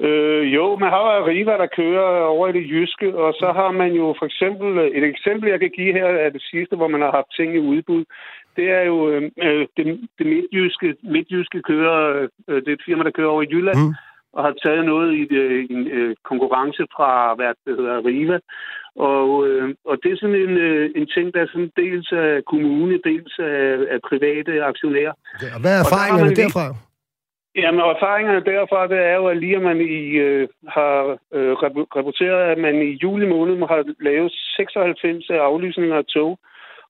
Øh, jo, man har Arriva, der kører over i det jyske, og så har man jo for eksempel, et eksempel, jeg kan give her af det sidste, hvor man har haft ting i udbud, det er jo øh, det, det midtjyske, midtjyske kører, øh, det er et firma, der kører over i Jylland, mm. og har taget noget i det, en øh, konkurrence fra, hvad det hedder, Arriva. Og, øh, og det er sådan en, øh, en ting, der er sådan dels af kommune, dels af, af private aktionærer. Ja, og hvad er erfaringerne derfra? Jamen, erfaringerne derfra, det er jo, at lige at man i, øh, har øh, rapporteret, at man i juli måned har lavet 96 aflysninger af tog.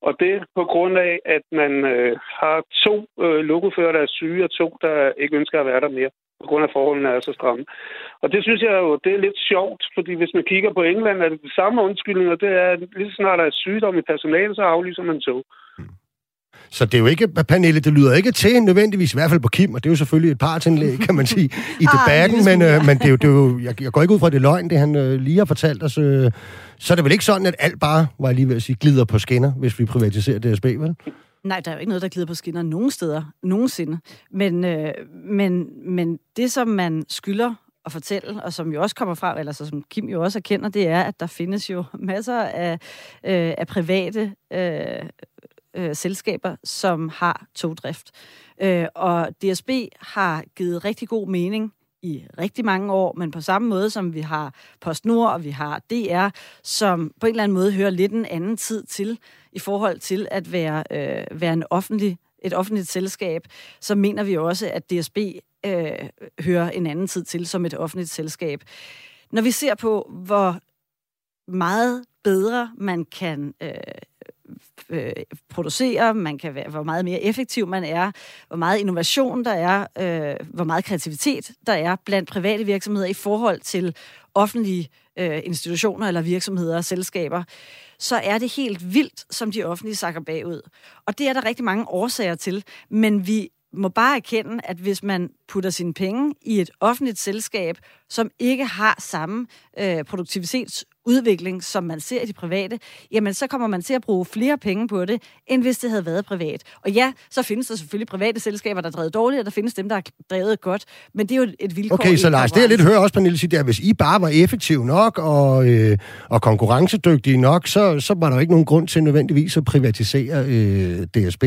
Og det på grund af, at man øh, har to øh, lokofører, der er syge, og to, der ikke ønsker at være der mere, på grund af forholdene er så stramme. Og det synes jeg jo, det er lidt sjovt, fordi hvis man kigger på England, er det de samme undskyldninger. Det er, lige så snart der er sygdom i personalet, så aflyser man tog. Så det er jo ikke, Pernille, det lyder ikke til nødvendigvis, i hvert fald på Kim, og det er jo selvfølgelig et partsindlæg, kan man sige, i debatten, Ej, men, øh, men det er jo, det er jo jeg, jeg går ikke ud fra, det løgn, det han øh, lige har fortalt os. Øh, så er det vel ikke sådan, at alt bare, var jeg lige ved at sige, glider på skinner, hvis vi privatiserer DSB, vel? Nej, der er jo ikke noget, der glider på skinner nogen steder, nogensinde. Men, øh, men, men det, som man skylder at fortælle, og som jo også kommer frem, eller så som Kim jo også erkender, det er, at der findes jo masser af, øh, af private øh, øh, selskaber, som har togdrift. Øh, og DSB har givet rigtig god mening i rigtig mange år, men på samme måde som vi har PostNord og vi har DR, som på en eller anden måde hører lidt en anden tid til i forhold til at være, øh, være en offentlig, et offentligt selskab, så mener vi også, at DSB øh, hører en anden tid til som et offentligt selskab. Når vi ser på, hvor meget bedre man kan øh, øh, producere, man kan være, hvor meget mere effektiv man er, hvor meget innovation der er, øh, hvor meget kreativitet der er blandt private virksomheder i forhold til offentlige øh, institutioner eller virksomheder og selskaber, så er det helt vildt, som de offentlige sakker bagud. Og det er der rigtig mange årsager til, men vi må bare erkende, at hvis man putter sine penge i et offentligt selskab, som ikke har samme øh, produktivitetsudvikling, som man ser i de private, jamen så kommer man til at bruge flere penge på det, end hvis det havde været privat. Og ja, så findes der selvfølgelig private selskaber, der er drevet dårligt, og der findes dem, der er drevet godt, men det er jo et vilkår. Okay, så Lars, det jeg lidt hører også, Pernille, sige, det er, hvis I bare var effektive nok og, øh, og konkurrencedygtige nok, så, så var der ikke nogen grund til nødvendigvis at privatisere øh, DSB.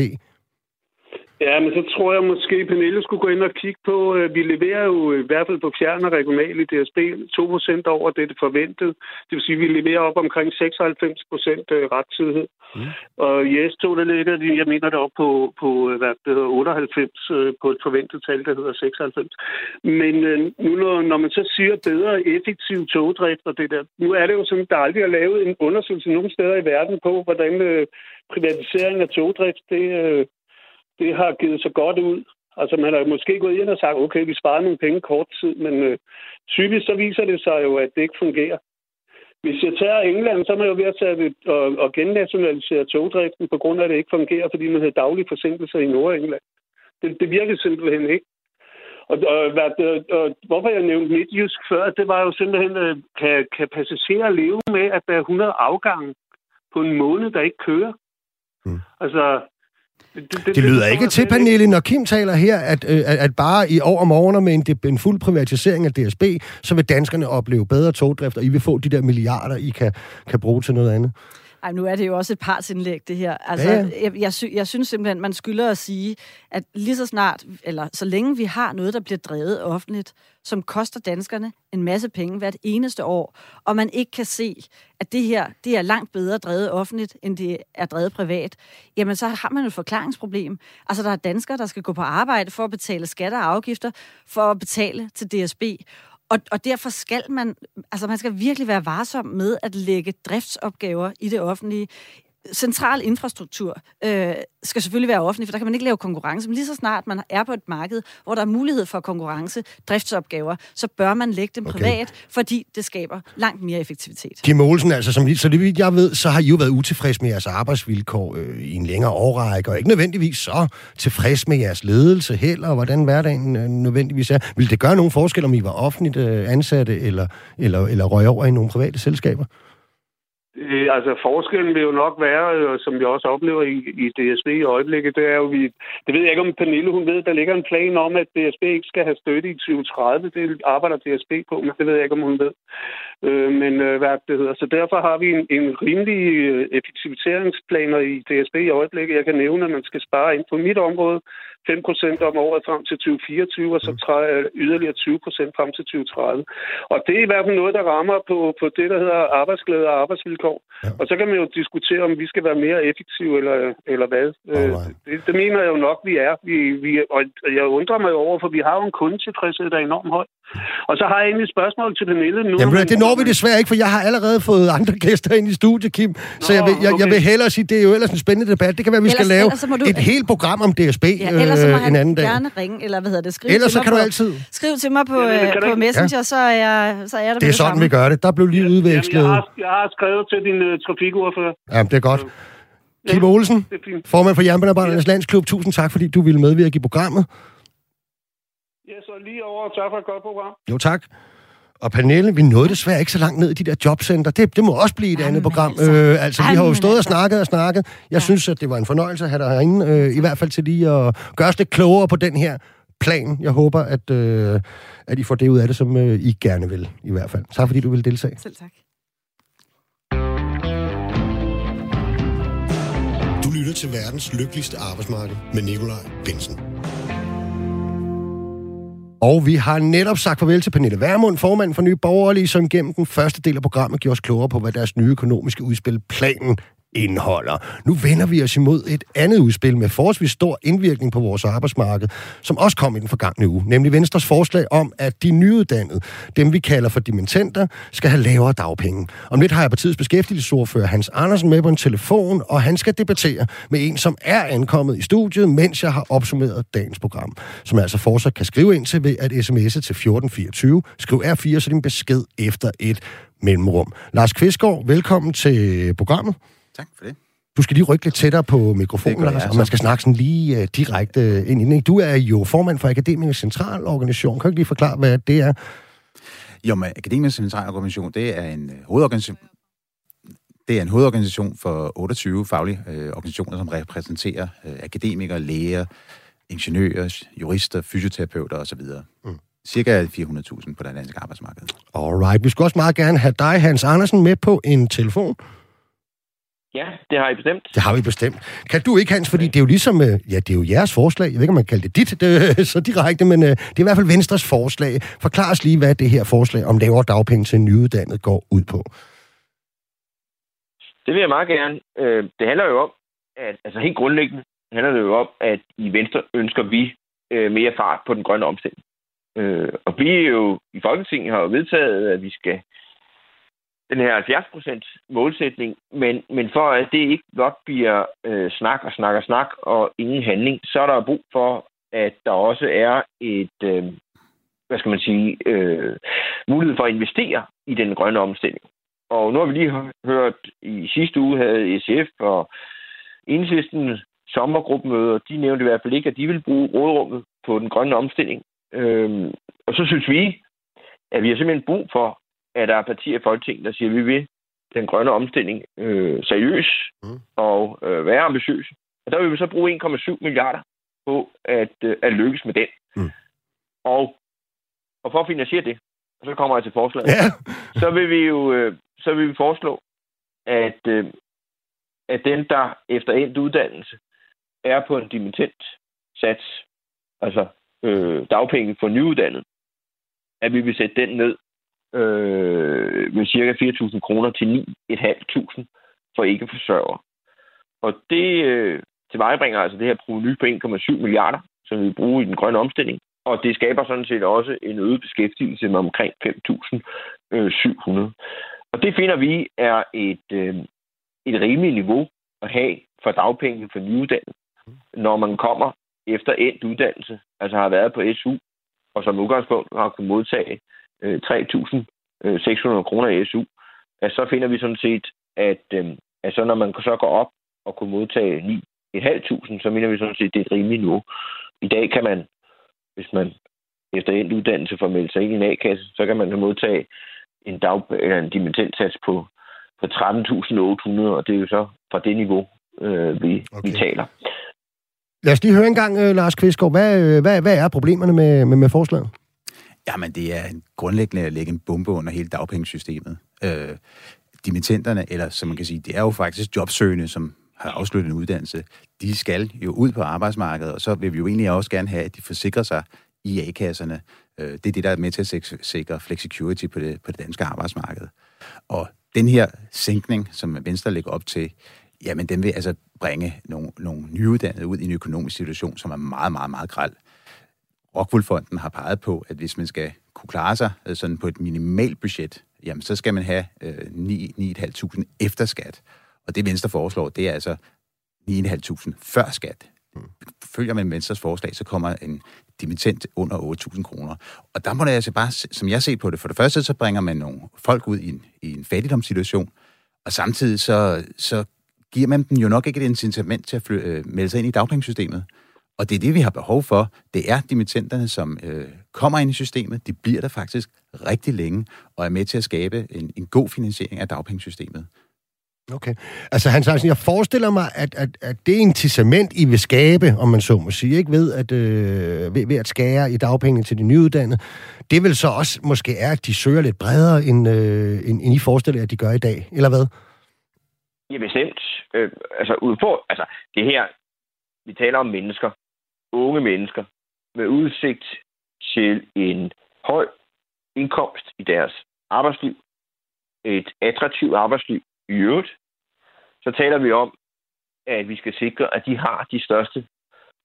Ja, men så tror jeg måske, at Pernille skulle gå ind og kigge på, øh, vi leverer jo i hvert fald på fjern og regional i DSB 2% over det, det forventede. Det vil sige, at vi leverer op omkring 96% øh, rettidighed. Mm. Og i S2, der ligger de, jeg mener det op på, på øh, hvad det hedder, 98 på et forventet tal, der hedder 96. Men nu når, når man så siger bedre effektiv togdrift og det der, nu er det jo sådan, der aldrig er lavet en undersøgelse nogen steder i verden på, hvordan privatisering af togdrift, det, det har givet så godt ud. Altså man har måske gået ind og sagt, okay, vi sparer nogle penge kort tid, men øh, typisk så viser det sig jo, at det ikke fungerer. Hvis jeg tager England, så er man jo ved at tage og, og gennationalisere togdriften, på grund af, at det ikke fungerer, fordi man havde daglige forsinkelser i Nordengland. Det, det virker simpelthen ikke. Og, og, og, og hvorfor jeg nævnte Midtjysk før, det var jo simpelthen, øh, kan, kan passagerer leve med, at der er 100 afgange på en måned, der ikke kører? Mm. Altså, det, det, det lyder ikke til, Pernille, når Kim taler her, at, øh, at, at bare i år og morgener med en, en fuld privatisering af DSB, så vil danskerne opleve bedre togdrift, og I vil få de der milliarder, I kan, kan bruge til noget andet. Ej, nu er det jo også et partsindlæg, det her. Altså, ja, ja. Jeg, jeg, sy- jeg synes simpelthen, man skylder at sige, at lige så snart, eller så længe vi har noget, der bliver drevet offentligt, som koster danskerne en masse penge hvert eneste år, og man ikke kan se, at det her det er langt bedre drevet offentligt, end det er drevet privat, jamen så har man et forklaringsproblem. Altså, der er danskere, der skal gå på arbejde for at betale skatter og afgifter, for at betale til DSB. Og, og derfor skal man, altså man skal virkelig være varsom med at lægge driftsopgaver i det offentlige central infrastruktur øh, skal selvfølgelig være offentlig, for der kan man ikke lave konkurrence. Men lige så snart man er på et marked, hvor der er mulighed for konkurrence, driftsopgaver, så bør man lægge dem okay. privat, fordi det skaber langt mere effektivitet. Kim Olsen, altså, som, så det jeg ved, så har I jo været utilfreds med jeres arbejdsvilkår øh, i en længere årrække, og ikke nødvendigvis så tilfreds med jeres ledelse heller, og hvordan hverdagen øh, nødvendigvis er. Vil det gøre nogen forskel, om I var offentligt øh, ansatte, eller, eller, eller røg over i nogle private selskaber? Øh, altså forskellen vil jo nok være, øh, som jeg også oplever i, i DSB i øjeblikket, det er jo, vi, det ved jeg ikke om Pernille, hun ved, der ligger en plan om, at DSB ikke skal have støtte i 2030. Det arbejder DSB på, men det ved jeg ikke, om hun ved. Øh, men øh, hvad det hedder. Så derfor har vi en, en rimelig øh, effektiviseringsplaner i DSB i øjeblikket. Jeg kan nævne, at man skal spare ind på mit område 5% om året frem til 2024, og så mm. træder yderligere 20% frem til 2030. Og det er i hvert fald noget, der rammer på, på det, der hedder arbejdsglæde og arbejdsvilkår. Ja. Og så kan man jo diskutere, om vi skal være mere effektive eller, eller hvad. Oh, det, det mener jeg jo nok, vi er. Vi, vi, og jeg undrer mig over, for vi har jo en kundetilfredshed, der er enormt høj. Og så har jeg egentlig et spørgsmål til Pernille nu. Jamen, det når vi desværre ikke, for jeg har allerede fået andre gæster ind i studiet, Kim. Så Nå, jeg, vil, jeg, okay. jeg vil hellere sige, det er jo ellers en spændende debat. Det kan være, vi ellers, skal lave du... et helt program om DSB ja, ellers så må øh, en anden dag. gerne ringe, eller hvad hedder det, skrive ellers til så kan på, du altid... Skriv til mig på, ja, øh, på Messenger, ja. så, er jeg, så er jeg der Det er sådan, vi gør det. Der blev lige udvekslet. jeg, har, jeg har skrevet til din uh, trafikordfører. Ja, det er godt. Kim Olsen, formand for Jernbanearbejdernes Landsklub. Tusind tak, fordi du ville medvirke i programmet. Ja, så lige over. Tak for et godt program. Jo, tak. Og Pernille, vi nåede desværre ikke så langt ned i de der jobcenter. Det, det må også blive et Jamen andet program. Altså, øh, altså vi har jo stået og altså. snakket og snakket. Jeg ja. synes, at det var en fornøjelse at have dig herinde. Øh, I hvert fald til lige at gøre os lidt klogere på den her plan. Jeg håber, at, øh, at I får det ud af det, som øh, I gerne vil, i hvert fald. Tak fordi du vil deltage. Selv tak. Du lytter til verdens lykkeligste arbejdsmarked med Nikolaj Bensen. Og vi har netop sagt farvel til Pernille Værmund, formand for Nye Borgerlige, som gennem den første del af programmet gjorde os klogere på, hvad deres nye økonomiske udspil, planen, indeholder. Nu vender vi os imod et andet udspil med forholdsvis stor indvirkning på vores arbejdsmarked, som også kom i den forgangne uge, nemlig Venstres forslag om, at de nyuddannede, dem vi kalder for dimittenter, skal have lavere dagpenge. Om lidt har jeg partiets beskæftigelsesordfører Hans Andersen med på en telefon, og han skal debattere med en, som er ankommet i studiet, mens jeg har opsummeret dagens program, som altså fortsat kan skrive ind til ved at sms'e til 1424. Skriv R4, så din besked efter et mellemrum. Lars Kvistgaard, velkommen til programmet. Tak for det. Du skal lige rykke lidt tættere på mikrofonen, Lars, og man skal snakke sådan lige uh, direkte ind i Du er jo formand for Akademisk Centralorganisation. Kan du lige forklare, hvad det er? Jo, men Akademisk Centralorganisation, det er en uh, hovedorganisation, det er en hovedorganisation for 28 faglige øh, organisationer, som repræsenterer øh, akademikere, læger, ingeniører, jurister, fysioterapeuter osv. Mm. Cirka 400.000 på det danske arbejdsmarked. Alright. Vi skulle også meget gerne have dig, Hans Andersen, med på en telefon. Ja, det har I bestemt. Det har vi bestemt. Kan du ikke, Hans, fordi det er jo ligesom, øh, ja, det er jo jeres forslag. Jeg ved ikke, om man kalder det dit det så direkte, men øh, det er i hvert fald Venstres forslag. Forklar os lige, hvad det her forslag om lavere dagpenge til nyuddannet går ud på. Det vil jeg meget gerne. Øh, det handler jo om, at altså helt grundlæggende handler det jo om, at i Venstre ønsker vi mere fart på den grønne omstilling. Og vi er jo i Folketinget har jo vedtaget, at vi skal den her 70% målsætning, men, men for at det ikke blot bliver øh, snak og snak og snak og ingen handling, så er der brug for, at der også er et, øh, hvad skal man sige, øh, mulighed for at investere i den grønne omstilling. Og nu har vi lige hørt, i sidste uge havde SF og Enhedslisten sommergruppemøder, de nævnte i hvert fald ikke, at de vil bruge rådrummet på den grønne omstilling Øh, og så synes vi, at vi har simpelthen brug for, at der er partier i Folketinget, der siger, at vi vil den grønne omstilling øh, seriøs mm. og øh, være ambitiøs. Og der vil vi så bruge 1,7 milliarder på at, øh, at lykkes med den. Mm. Og, og for at finansiere det, og så kommer jeg til forslaget, ja. så vil vi jo øh, så vil vi foreslå, at, øh, at den, der efter endt uddannelse er på en dimittent sats, altså øh, dagpenge for nyuddannet, at vi vil sætte den ned øh, med cirka 4.000 kroner til 9.500 for ikke-forsørgere. Og det øh, tilvejebringer altså det her proveny på 1,7 milliarder, som vi bruger i den grønne omstilling. Og det skaber sådan set også en øget beskæftigelse med omkring 5.700. Og det finder vi er et, øh, et rimeligt niveau at have for dagpenge for nyuddannede, når man kommer efter endt uddannelse, altså har været på SU, og som udgangspunkt har kunnet modtage øh, 3.600 kroner i SU, at så finder vi sådan set, at, øh, at så når man så går op og kunne modtage 9.500, så mener vi sådan set, at det er et rimeligt niveau. I dag kan man, hvis man efter endt uddannelse får meldt sig ind i en A-kasse, så kan man modtage en, dag, eller en dimittentsats på, på 13.800, og det er jo så fra det niveau, øh, vi, okay. vi taler. Lad os lige høre en gang, uh, Lars Kvistgaard. Hvad, uh, hvad, hvad er problemerne med, med, med forslaget? Jamen, det er en grundlæggende at lægge en bombe under hele dagpengesystemet. Øh, dimittenterne, eller som man kan sige, det er jo faktisk jobsøgende, som har afsluttet en uddannelse, de skal jo ud på arbejdsmarkedet, og så vil vi jo egentlig også gerne have, at de forsikrer sig i A-kasserne. Øh, det er det, der er med til at sikre flexicurity på det, på det danske arbejdsmarked. Og den her sænkning, som Venstre lægger op til, jamen den vil altså bringe nogle, nogle nyuddannede ud i en økonomisk situation, som er meget, meget, meget græld. Rockwoolfonden har peget på, at hvis man skal kunne klare sig øh, sådan på et minimalt budget, jamen så skal man have øh, 9.500 efter skat. Og det Venstre foreslår, det er altså 9.500 før skat. Følger man Venstres forslag, så kommer en dimittent under 8.000 kroner. Og der må det altså bare, som jeg ser på det, for det første, så bringer man nogle folk ud i en, i en fattigdomssituation, og samtidig så, så giver man dem jo nok ikke et incitament til at fly, øh, melde sig ind i dagpengesystemet. Og det er det, vi har behov for. Det er dimittenterne, som øh, kommer ind i systemet. De bliver der faktisk rigtig længe og er med til at skabe en, en god finansiering af dagpengesystemet. Okay. Altså Hans Hansen, jeg forestiller mig, at, at, at det incitament, I vil skabe, om man så må sige, ikke ved at, øh, ved, ved at skære i dagpengene til de nyuddannede, det vil så også måske er, at de søger lidt bredere, end, øh, end, end I forestiller at de gør i dag, eller hvad? Ja, bestemt. Øh, altså, ud på, altså, det her, vi taler om mennesker, unge mennesker, med udsigt til en høj indkomst i deres arbejdsliv, et attraktivt arbejdsliv i øvrigt, så taler vi om, at vi skal sikre, at de har de største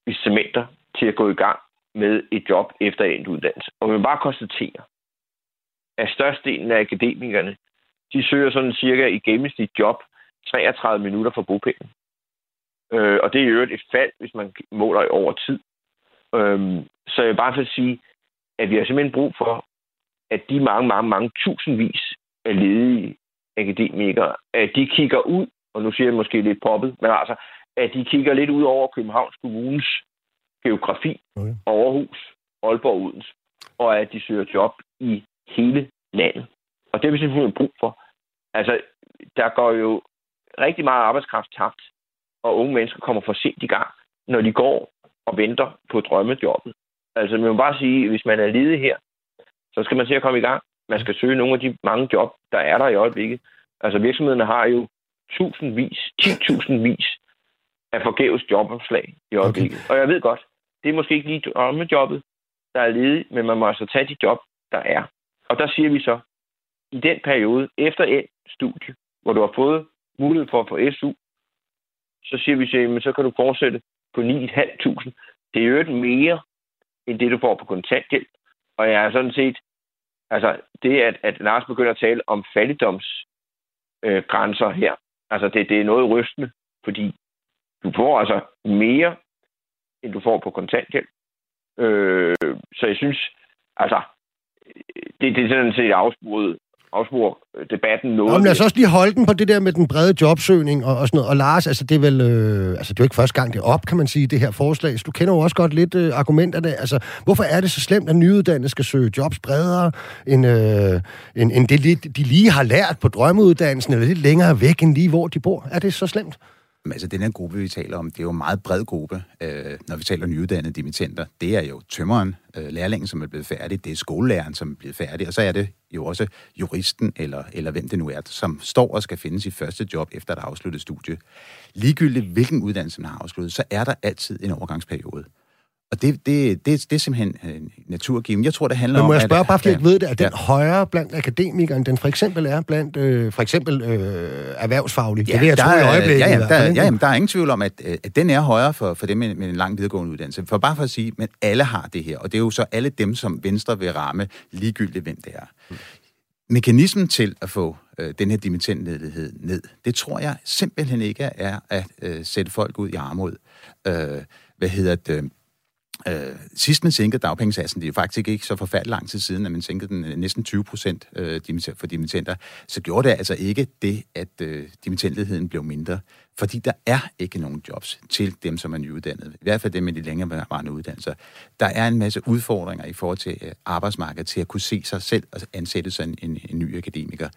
incitamenter til at gå i gang med et job efter en uddannelse. Og vi bare konstatere, at størstedelen af akademikerne, de søger sådan cirka i gennemsnit job 33 minutter for bopælen. Øh, og det er jo et fald, hvis man måler over tid. Øh, så jeg vil bare for at sige, at vi har simpelthen brug for, at de mange, mange, mange tusindvis af ledige akademikere, at de kigger ud, og nu siger jeg måske lidt poppet, men altså, at de kigger lidt ud over Københavns Kommunes geografi, okay. Aarhus, Aalborg Udens, og at de søger job i hele landet. Og det har vi simpelthen brug for. Altså, der går jo rigtig meget arbejdskraft tabt, og unge mennesker kommer for sent i gang, når de går og venter på drømmejobbet. Altså, man må bare sige, at hvis man er ledig her, så skal man se at komme i gang. Man skal søge nogle af de mange job, der er der i øjeblikket. Altså, virksomhederne har jo tusindvis, vis af forgæves jobopslag i øjeblikket. Okay. Og jeg ved godt, det er måske ikke lige drømmejobbet, der er ledigt, men man må altså tage de job, der er. Og der siger vi så, i den periode efter et studie, hvor du har fået mulighed for at få SU, så siger vi til, så kan du fortsætte på 9.500. Det er jo ikke mere, end det du får på kontanthjælp. Og jeg er sådan set, altså det, at, at Lars begynder at tale om fattigdomsgrænser øh, her, altså det, det er noget rystende, fordi du får altså mere, end du får på kontanthjælp. Øh, så jeg synes, altså, det, det er sådan set afsporet, afspor debatten noget. Jamen, lad os også lige holde den på det der med den brede jobsøgning og, og sådan noget. Og Lars, altså det er vel, øh, altså det er jo ikke første gang, det er op, kan man sige, det her forslag. Så du kender jo også godt lidt øh, argumenterne. Altså, hvorfor er det så slemt, at nyuddannede skal søge jobs bredere, end, øh, end, end det, de lige har lært på drømmeuddannelsen, eller lidt længere væk end lige, hvor de bor? Er det så slemt? Men altså, den her gruppe, vi taler om, det er jo en meget bred gruppe, øh, når vi taler nyuddannede dimittenter. Det er jo tømmeren, øh, lærlingen, som er blevet færdig, det er skolelæreren, som er blevet færdig, og så er det jo også juristen, eller, eller hvem det nu er, som står og skal finde sit første job efter at have afsluttet studie. Ligegyldigt hvilken uddannelse man har afsluttet, så er der altid en overgangsperiode. Og det, det, det, det er simpelthen øh, naturgiven. Jeg tror, det handler Men må om... jeg spørge, at, bare fordi jeg ikke ved det, er den ja. højere blandt akademikere, end den for eksempel er blandt øh, for eksempel øh, erhvervsfaglige? Ja, det vil jeg der tro i er- øjeblikket. Ja, ja, der, ja, jamen, der er ingen tvivl om, at, øh, at den er højere for, for dem med, med en lang videregående uddannelse. For bare for at sige, men alle har det her, og det er jo så alle dem, som Venstre vil ramme, ligegyldigt hvem det er. Mekanismen til at få øh, den her dimittentledighed ned, det tror jeg simpelthen ikke er at øh, sætte folk ud i armod. Øh, hvad hedder det? Øh, sidst man sænkede dagpengesatsen, det er jo faktisk ikke så forfærdeligt lang tid siden, at man sænkede den øh, næsten 20 procent øh, for dimittenter, så gjorde det altså ikke det, at øh, dimittentligheden blev mindre. Fordi der er ikke nogen jobs til dem, som er nyuddannede. I hvert fald dem med de længerevarende uddannelser. Der er en masse udfordringer i forhold til øh, arbejdsmarkedet, til at kunne se sig selv og ansætte sig en, en, en ny akademiker.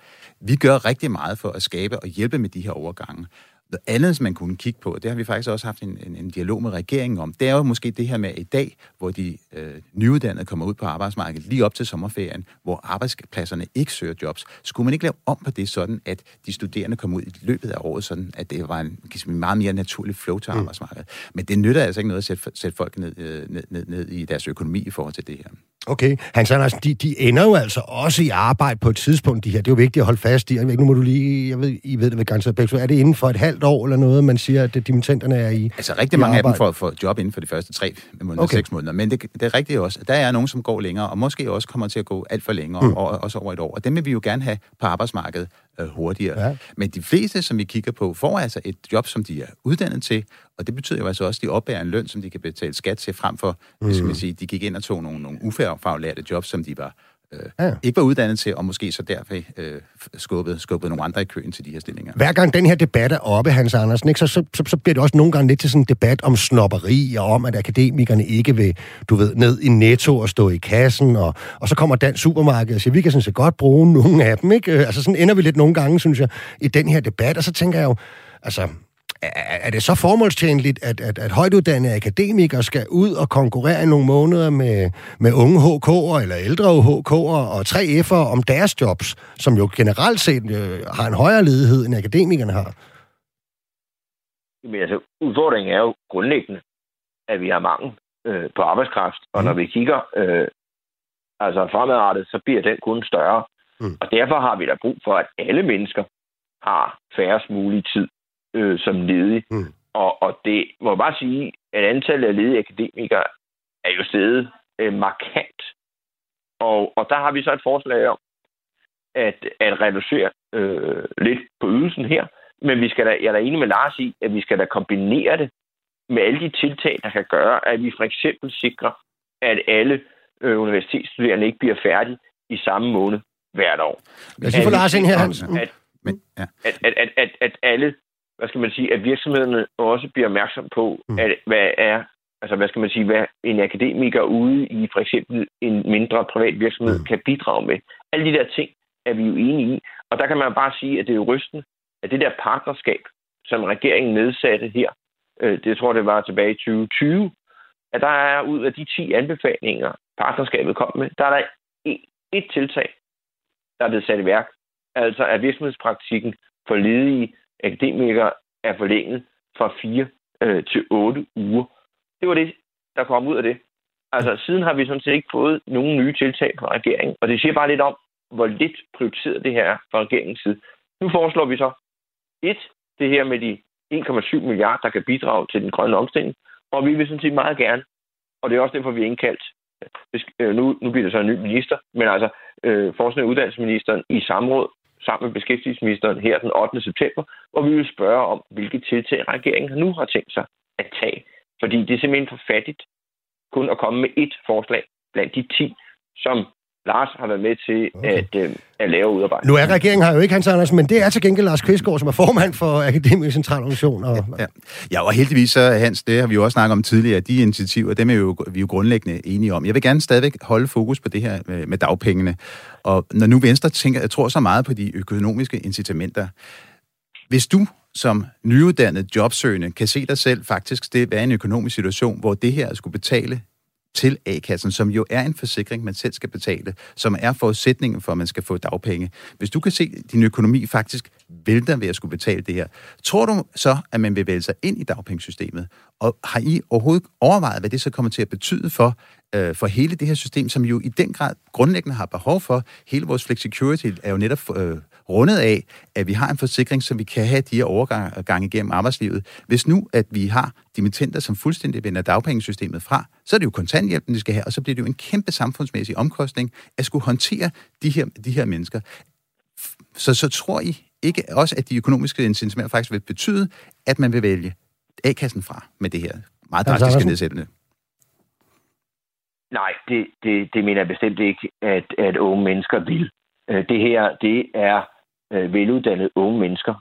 Vi gør rigtig meget for at skabe og hjælpe med de her overgange. Noget andet, som man kunne kigge på, det har vi faktisk også haft en, en, en dialog med regeringen om, det er jo måske det her med i dag, hvor de øh, nyuddannede kommer ud på arbejdsmarkedet lige op til sommerferien, hvor arbejdspladserne ikke søger jobs. Skulle man ikke lave om på det sådan, at de studerende kommer ud i løbet af året, sådan at det var en, en meget mere naturlig flow til arbejdsmarkedet? Men det nytter altså ikke noget at sætte, sætte folk ned, øh, ned, ned, ned i deres økonomi i forhold til det her. Okay, Hans Andersen, de, de ender jo altså også i arbejde på et tidspunkt, de her. Det er jo vigtigt at holde fast i. Jeg ved ikke, nu må du lige, jeg ved, I ved det ved garanteret begge, er det inden for et halvt år eller noget, man siger, at dimittenterne er i Altså rigtig i mange af dem arbejde? får, får job inden for de første tre måneder, Okay. seks måneder. Men det, det er rigtigt også, der er nogen, som går længere, og måske også kommer til at gå alt for længere, mm. og også over et år. Og dem vil vi jo gerne have på arbejdsmarkedet øh, hurtigere. Ja. Men de fleste, som vi kigger på, får altså et job, som de er uddannet til, og det betyder jo altså også, at de opbærer en løn, som de kan betale skat til, frem for, mm. hvis man sige, de gik ind og tog nogle, nogle ufaglærte jobs, som de var øh, Ja. ja. ikke var uddannet til, og måske så derfor øh, skubbede, skubbede nogle andre i køen til de her stillinger. Hver gang den her debat er oppe, Hans Andersen, ikke, så, så, så, så bliver det også nogle gange lidt til sådan en debat om snopperi, og om, at akademikerne ikke vil, du ved, ned i netto og stå i kassen, og, og så kommer Dansk Supermarked og siger, vi kan sådan set godt bruge nogle af dem, ikke? Øh, Altså sådan ender vi lidt nogle gange, synes jeg, i den her debat, og så tænker jeg jo, altså, er, er det så formålstjenligt, at, at, at højtuddannede akademikere skal ud og konkurrere i nogle måneder med, med unge HK'er eller ældre HK'er og 3F'ere om deres jobs, som jo generelt set øh, har en højere ledighed, end akademikerne har? Men altså, udfordringen er jo grundlæggende, at vi har mangel øh, på arbejdskraft, og Mhm. når vi kigger øh, altså fremadrettet, så bliver den kun større. Mm. Og derfor har vi da brug for, at alle mennesker har færrest mulig tid øh, som ledige. Mm. Og, og det må jeg bare sige, at antallet af ledige akademikere er jo steget øh, markant. Og, og der har vi så et forslag om at, at reducere øh, lidt på ydelsen her. Men vi skal da, jeg er da enig med Lars i, at vi skal da kombinere det med alle de tiltag, der kan gøre, at vi for eksempel sikrer, at alle øh, universitetsstuderende ikke bliver færdige i samme måned hvert år. Lad os lige få Lars ind her, Hans. At, Men, ja. at, at, at, at, at alle, hvad skal man sige, at virksomhederne også bliver opmærksom på, Mm. at hvad er, altså hvad skal man sige, hvad en akademiker ude i for eksempel en mindre privat virksomhed Mm. kan bidrage med. Alle de der ting er vi jo enige i. Og der kan man bare sige, at det er jo rystende, at det der partnerskab, som regeringen nedsatte her, øh, det tror jeg, det var tilbage i 2020, at der er ud af de 10 anbefalinger, partnerskabet kom med, der er der et, et tiltag, der er blevet sat i værk. Altså at virksomhedspraktikken for ledige akademikere er forlænget fra 4 øh, til 8 uger. Det var det, der kom ud af det. Altså siden har vi sådan set ikke fået nogen nye tiltag fra regeringen, og det siger bare lidt om, hvor lidt prioriteret det her er fra regeringens side. Nu foreslår vi så et, det her med de 1,7 milliarder, der kan bidrage til den grønne omstilling, og vi vil sådan set meget gerne, og det er også derfor, vi er indkaldt. Øh, nu, nu bliver det så en ny minister, men altså øh, forskning og uddannelsesministeren i samråd sammen med beskæftigelsesministeren her den 8. september, hvor vi vil spørge om, hvilke tiltag regeringen nu har tænkt sig at tage. Fordi det er simpelthen for fattigt kun at komme med ét forslag blandt de 10, som Lars har været med til okay. at, øh, at lave udarbejde. Nu er regeringen her jo ikke, Hans Andersen, men det er til gengæld Lars Kvistgaard, som er formand for Akademisk Centralorganisation. Og... Ja, ja, og heldigvis så, Hans, det har vi jo også snakket om tidligere, de initiativer, dem er jo, vi er jo grundlæggende enige om. Jeg vil gerne stadigvæk holde fokus på det her med, med dagpengene. Og når nu Venstre tænker, jeg tror så meget på de økonomiske incitamenter. Hvis du som nyuddannet jobsøgende kan se dig selv faktisk det være en økonomisk situation, hvor det her skulle betale til A-kassen, som jo er en forsikring, man selv skal betale, som er forudsætningen for, at man skal få dagpenge. Hvis du kan se, at din økonomi faktisk vælter ved at skulle betale det her, tror du så, at man vil vælge sig ind i dagpengesystemet? Og har I overhovedet overvejet, hvad det så kommer til at betyde for, øh, for hele det her system, som jo i den grad grundlæggende har behov for? Hele vores flexicurity er jo netop øh, rundet af, at vi har en forsikring, så vi kan have de her overgange igennem arbejdslivet. Hvis nu, at vi har dimittenter, som fuldstændig vender dagpengesystemet fra, så er det jo kontanthjælpen, de skal have, og så bliver det jo en kæmpe samfundsmæssig omkostning at skulle håndtere de her, de her mennesker. Så, så tror I ikke også, at de økonomiske incitamenter faktisk vil betyde, at man vil vælge A-kassen fra med det her meget drastiske nedsættende? Nej, det, det, det mener jeg bestemt ikke, at, at unge mennesker vil. Øh, det her, det er øh, veluddannede unge mennesker,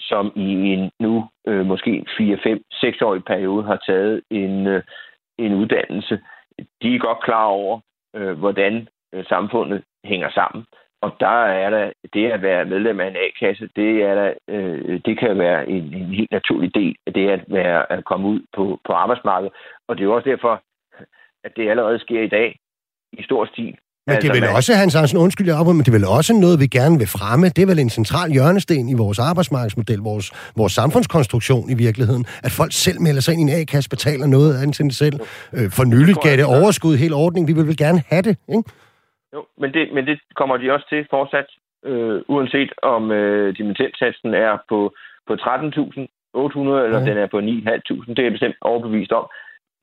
som i en nu øh, måske 4, 5, 6 årig periode har taget en, øh, en uddannelse. De er godt klar over, øh, hvordan øh, samfundet hænger sammen. Og der er der, det at være medlem af en A-kasse, det, er der, øh, det kan være en, en helt naturlig del af det at, være, at komme ud på, på arbejdsmarkedet. Og det er jo også derfor, at det allerede sker i dag i stor stil. Men det er vel også, Hans Andersen, undskyld, jeg men det er vel også noget, vi gerne vil fremme. Det er vel en central hjørnesten i vores arbejdsmarkedsmodel, vores, vores samfundskonstruktion i virkeligheden, at folk selv melder sig ind i en A-kasse, betaler noget af den selv. Øh, for nylig gav det overskud hele ordning. Vi vil vel gerne have det, ikke? Jo, men det, men det kommer de også til fortsat, øh, uanset om øh, dimittentsatsen er på, på 13.800, eller ja. den er på 9.500. Det er bestemt overbevist om.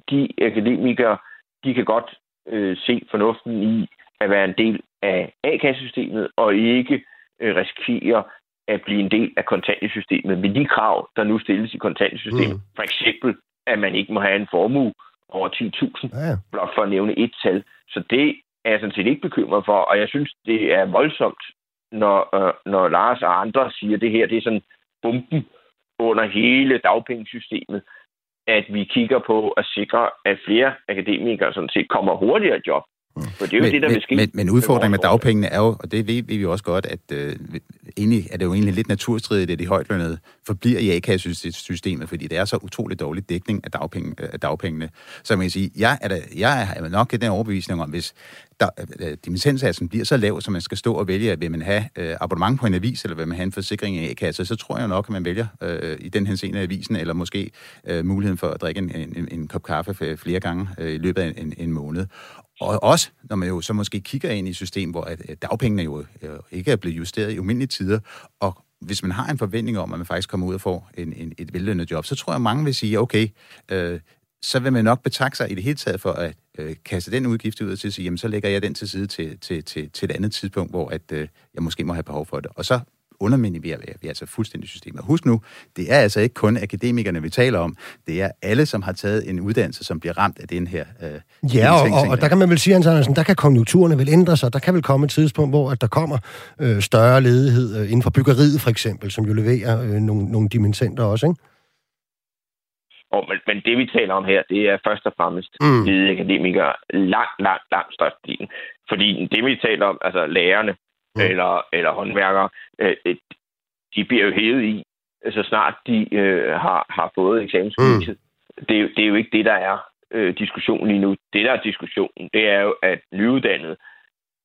De akademikere, de kan godt øh, se fornuften i, at være en del af A-kassesystemet, og ikke øh, risikere at blive en del af kontantsystemet med de krav, der nu stilles i kontantsystemet. Mm. For eksempel, at man ikke må have en formue over 10.000, ja. blot for at nævne et tal. Så det er jeg sådan set ikke bekymret for, og jeg synes, det er voldsomt, når, øh, når Lars og andre siger, at det her det er sådan bomben under hele dagpengesystemet, at vi kigger på at sikre, at flere akademikere sådan set kommer hurtigere job. For det er jo men, det, der vil ske. Men, men udfordringen med dagpengene er jo, og det ved vi jo også godt, at øh, egentlig er det jo egentlig lidt naturstridigt, at de højtlønnede forbliver i A-kassesystemet, fordi det er så utroligt dårlig dækning af, dagpenge, af dagpengene. Så man kan sige, jeg er, da, jeg er nok i den overbevisning om, hvis der, øh, dimensionssatsen bliver så lav, så man skal stå og vælge, vil man have øh, abonnement på en avis, eller vil man have en forsikring i A-kasse, så tror jeg nok, at man vælger øh, i den henseende avisen, eller måske øh, muligheden for at drikke en, en, en kop kaffe flere gange øh, i løbet af en, en måned. Og også, når man jo så måske kigger ind i et system, hvor at øh, dagpengene jo øh, ikke er blevet justeret i umindelige tider, og hvis man har en forventning om, at man faktisk kommer ud og får en, en, et vellønnet job, så tror jeg, at mange vil sige, okay, øh, så vil man nok betragte sig i det hele taget for at øh, kaste den udgift ud og til at sige, jamen så lægger jeg den til side til, til, til, til et andet tidspunkt, hvor at, øh, jeg måske må have behov for det. Og så underminerer vi, vi er altså fuldstændig systemet. Husk nu, det er altså ikke kun akademikerne, vi taler om. Det er alle, som har taget en uddannelse, som bliver ramt af den her øh, Ja, og, og, og der kan man vel sige, Hans Andersen, der kan konjunkturerne vel ændre sig. Der kan vel komme et tidspunkt, hvor at der kommer øh, større ledighed øh, inden for byggeriet for eksempel, som jo leverer øh, nogle, nogle dimensioner også, ikke? Oh, men, men det, vi taler om her, det er først og fremmest mm. hvide akademikere langt, langt, langt størstedelen. Fordi det, vi taler om, altså lærerne, mm. eller, eller håndværkere, øh, de bliver jo hævet i, så snart de øh, har, har fået eksamensbeviset. Mm. Det, er det er jo ikke det, der er øh, diskussionen lige nu. Det, der er diskussionen, det er jo, at nyuddannede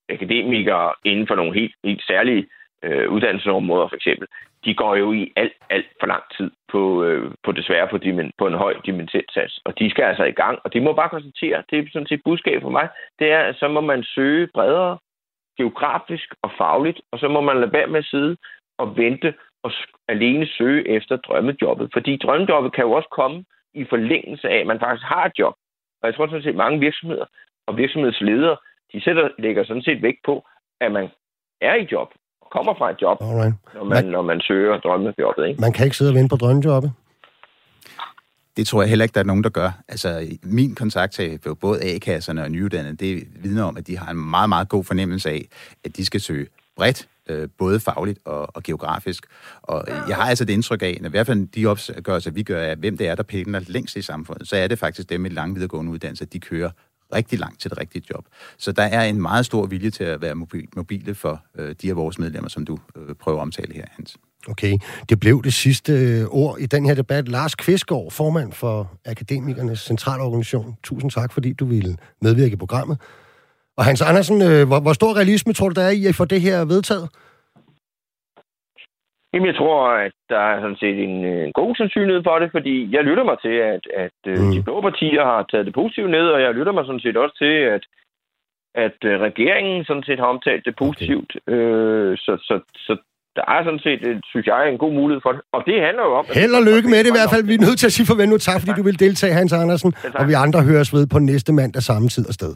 akademikere inden for nogle helt, helt særlige øh, uddannelsesområder for eksempel, de går jo i alt, alt for lang tid på, øh, på desværre på, dimen, på en høj dimensionssats. Og de skal altså i gang. Og det må bare konstatere, det er sådan set budskab for mig, det er, at så må man søge bredere geografisk og fagligt, og så må man lade være med at sidde og vente og alene søge efter drømmejobbet. Fordi drømmejobbet kan jo også komme i forlængelse af, at man faktisk har et job. Og jeg tror sådan set, mange virksomheder og virksomhedsledere, de sætter, lægger sådan set vægt på, at man er i job, og kommer fra et job, når, man, man, når man søger drømmejobbet. Ikke? Man kan ikke sidde og vente på drømmejobbet? Det tror jeg heller ikke, der er nogen, der gør. Altså, min kontakt til både A-kasserne og nyuddannede, det vidner om, at de har en meget, meget god fornemmelse af, at de skal søge bredt, øh, både fagligt og, og geografisk. Og jeg har altså det indtryk af, at i hvert fald de opgørelser, vi gør af, hvem det er, der pendler længst i samfundet, så er det faktisk dem med lange videregående uddannelser, de kører rigtig langt til det rigtige job. Så der er en meget stor vilje til at være mobile for øh, de af vores medlemmer, som du øh, prøver at omtale her, Hans. Okay, det blev det sidste øh, ord i den her debat. Lars Kvistgaard, formand for Akademikernes Centralorganisation. Tusind tak, fordi du ville medvirke i programmet. Og Hans Andersen, øh, hvor, hvor stor realisme tror du, der er i at få det her vedtaget? Jamen, jeg tror, at der er sådan set en, øh, en god sandsynlighed for det, fordi jeg lytter mig til, at, at mm. de blå partier har taget det positivt ned, og jeg lytter mig sådan set også til, at, at regeringen sådan set har omtalt det positivt. Okay. Øh, så, så, så der er sådan set, synes jeg, en god mulighed for det. Og det handler jo om... Held og lykke med det i hvert fald. Vi er nødt til at sige farvel nu. Tak, fordi du vil deltage, Hans Andersen. Og vi andre høres ved på næste mandag samme tid og sted.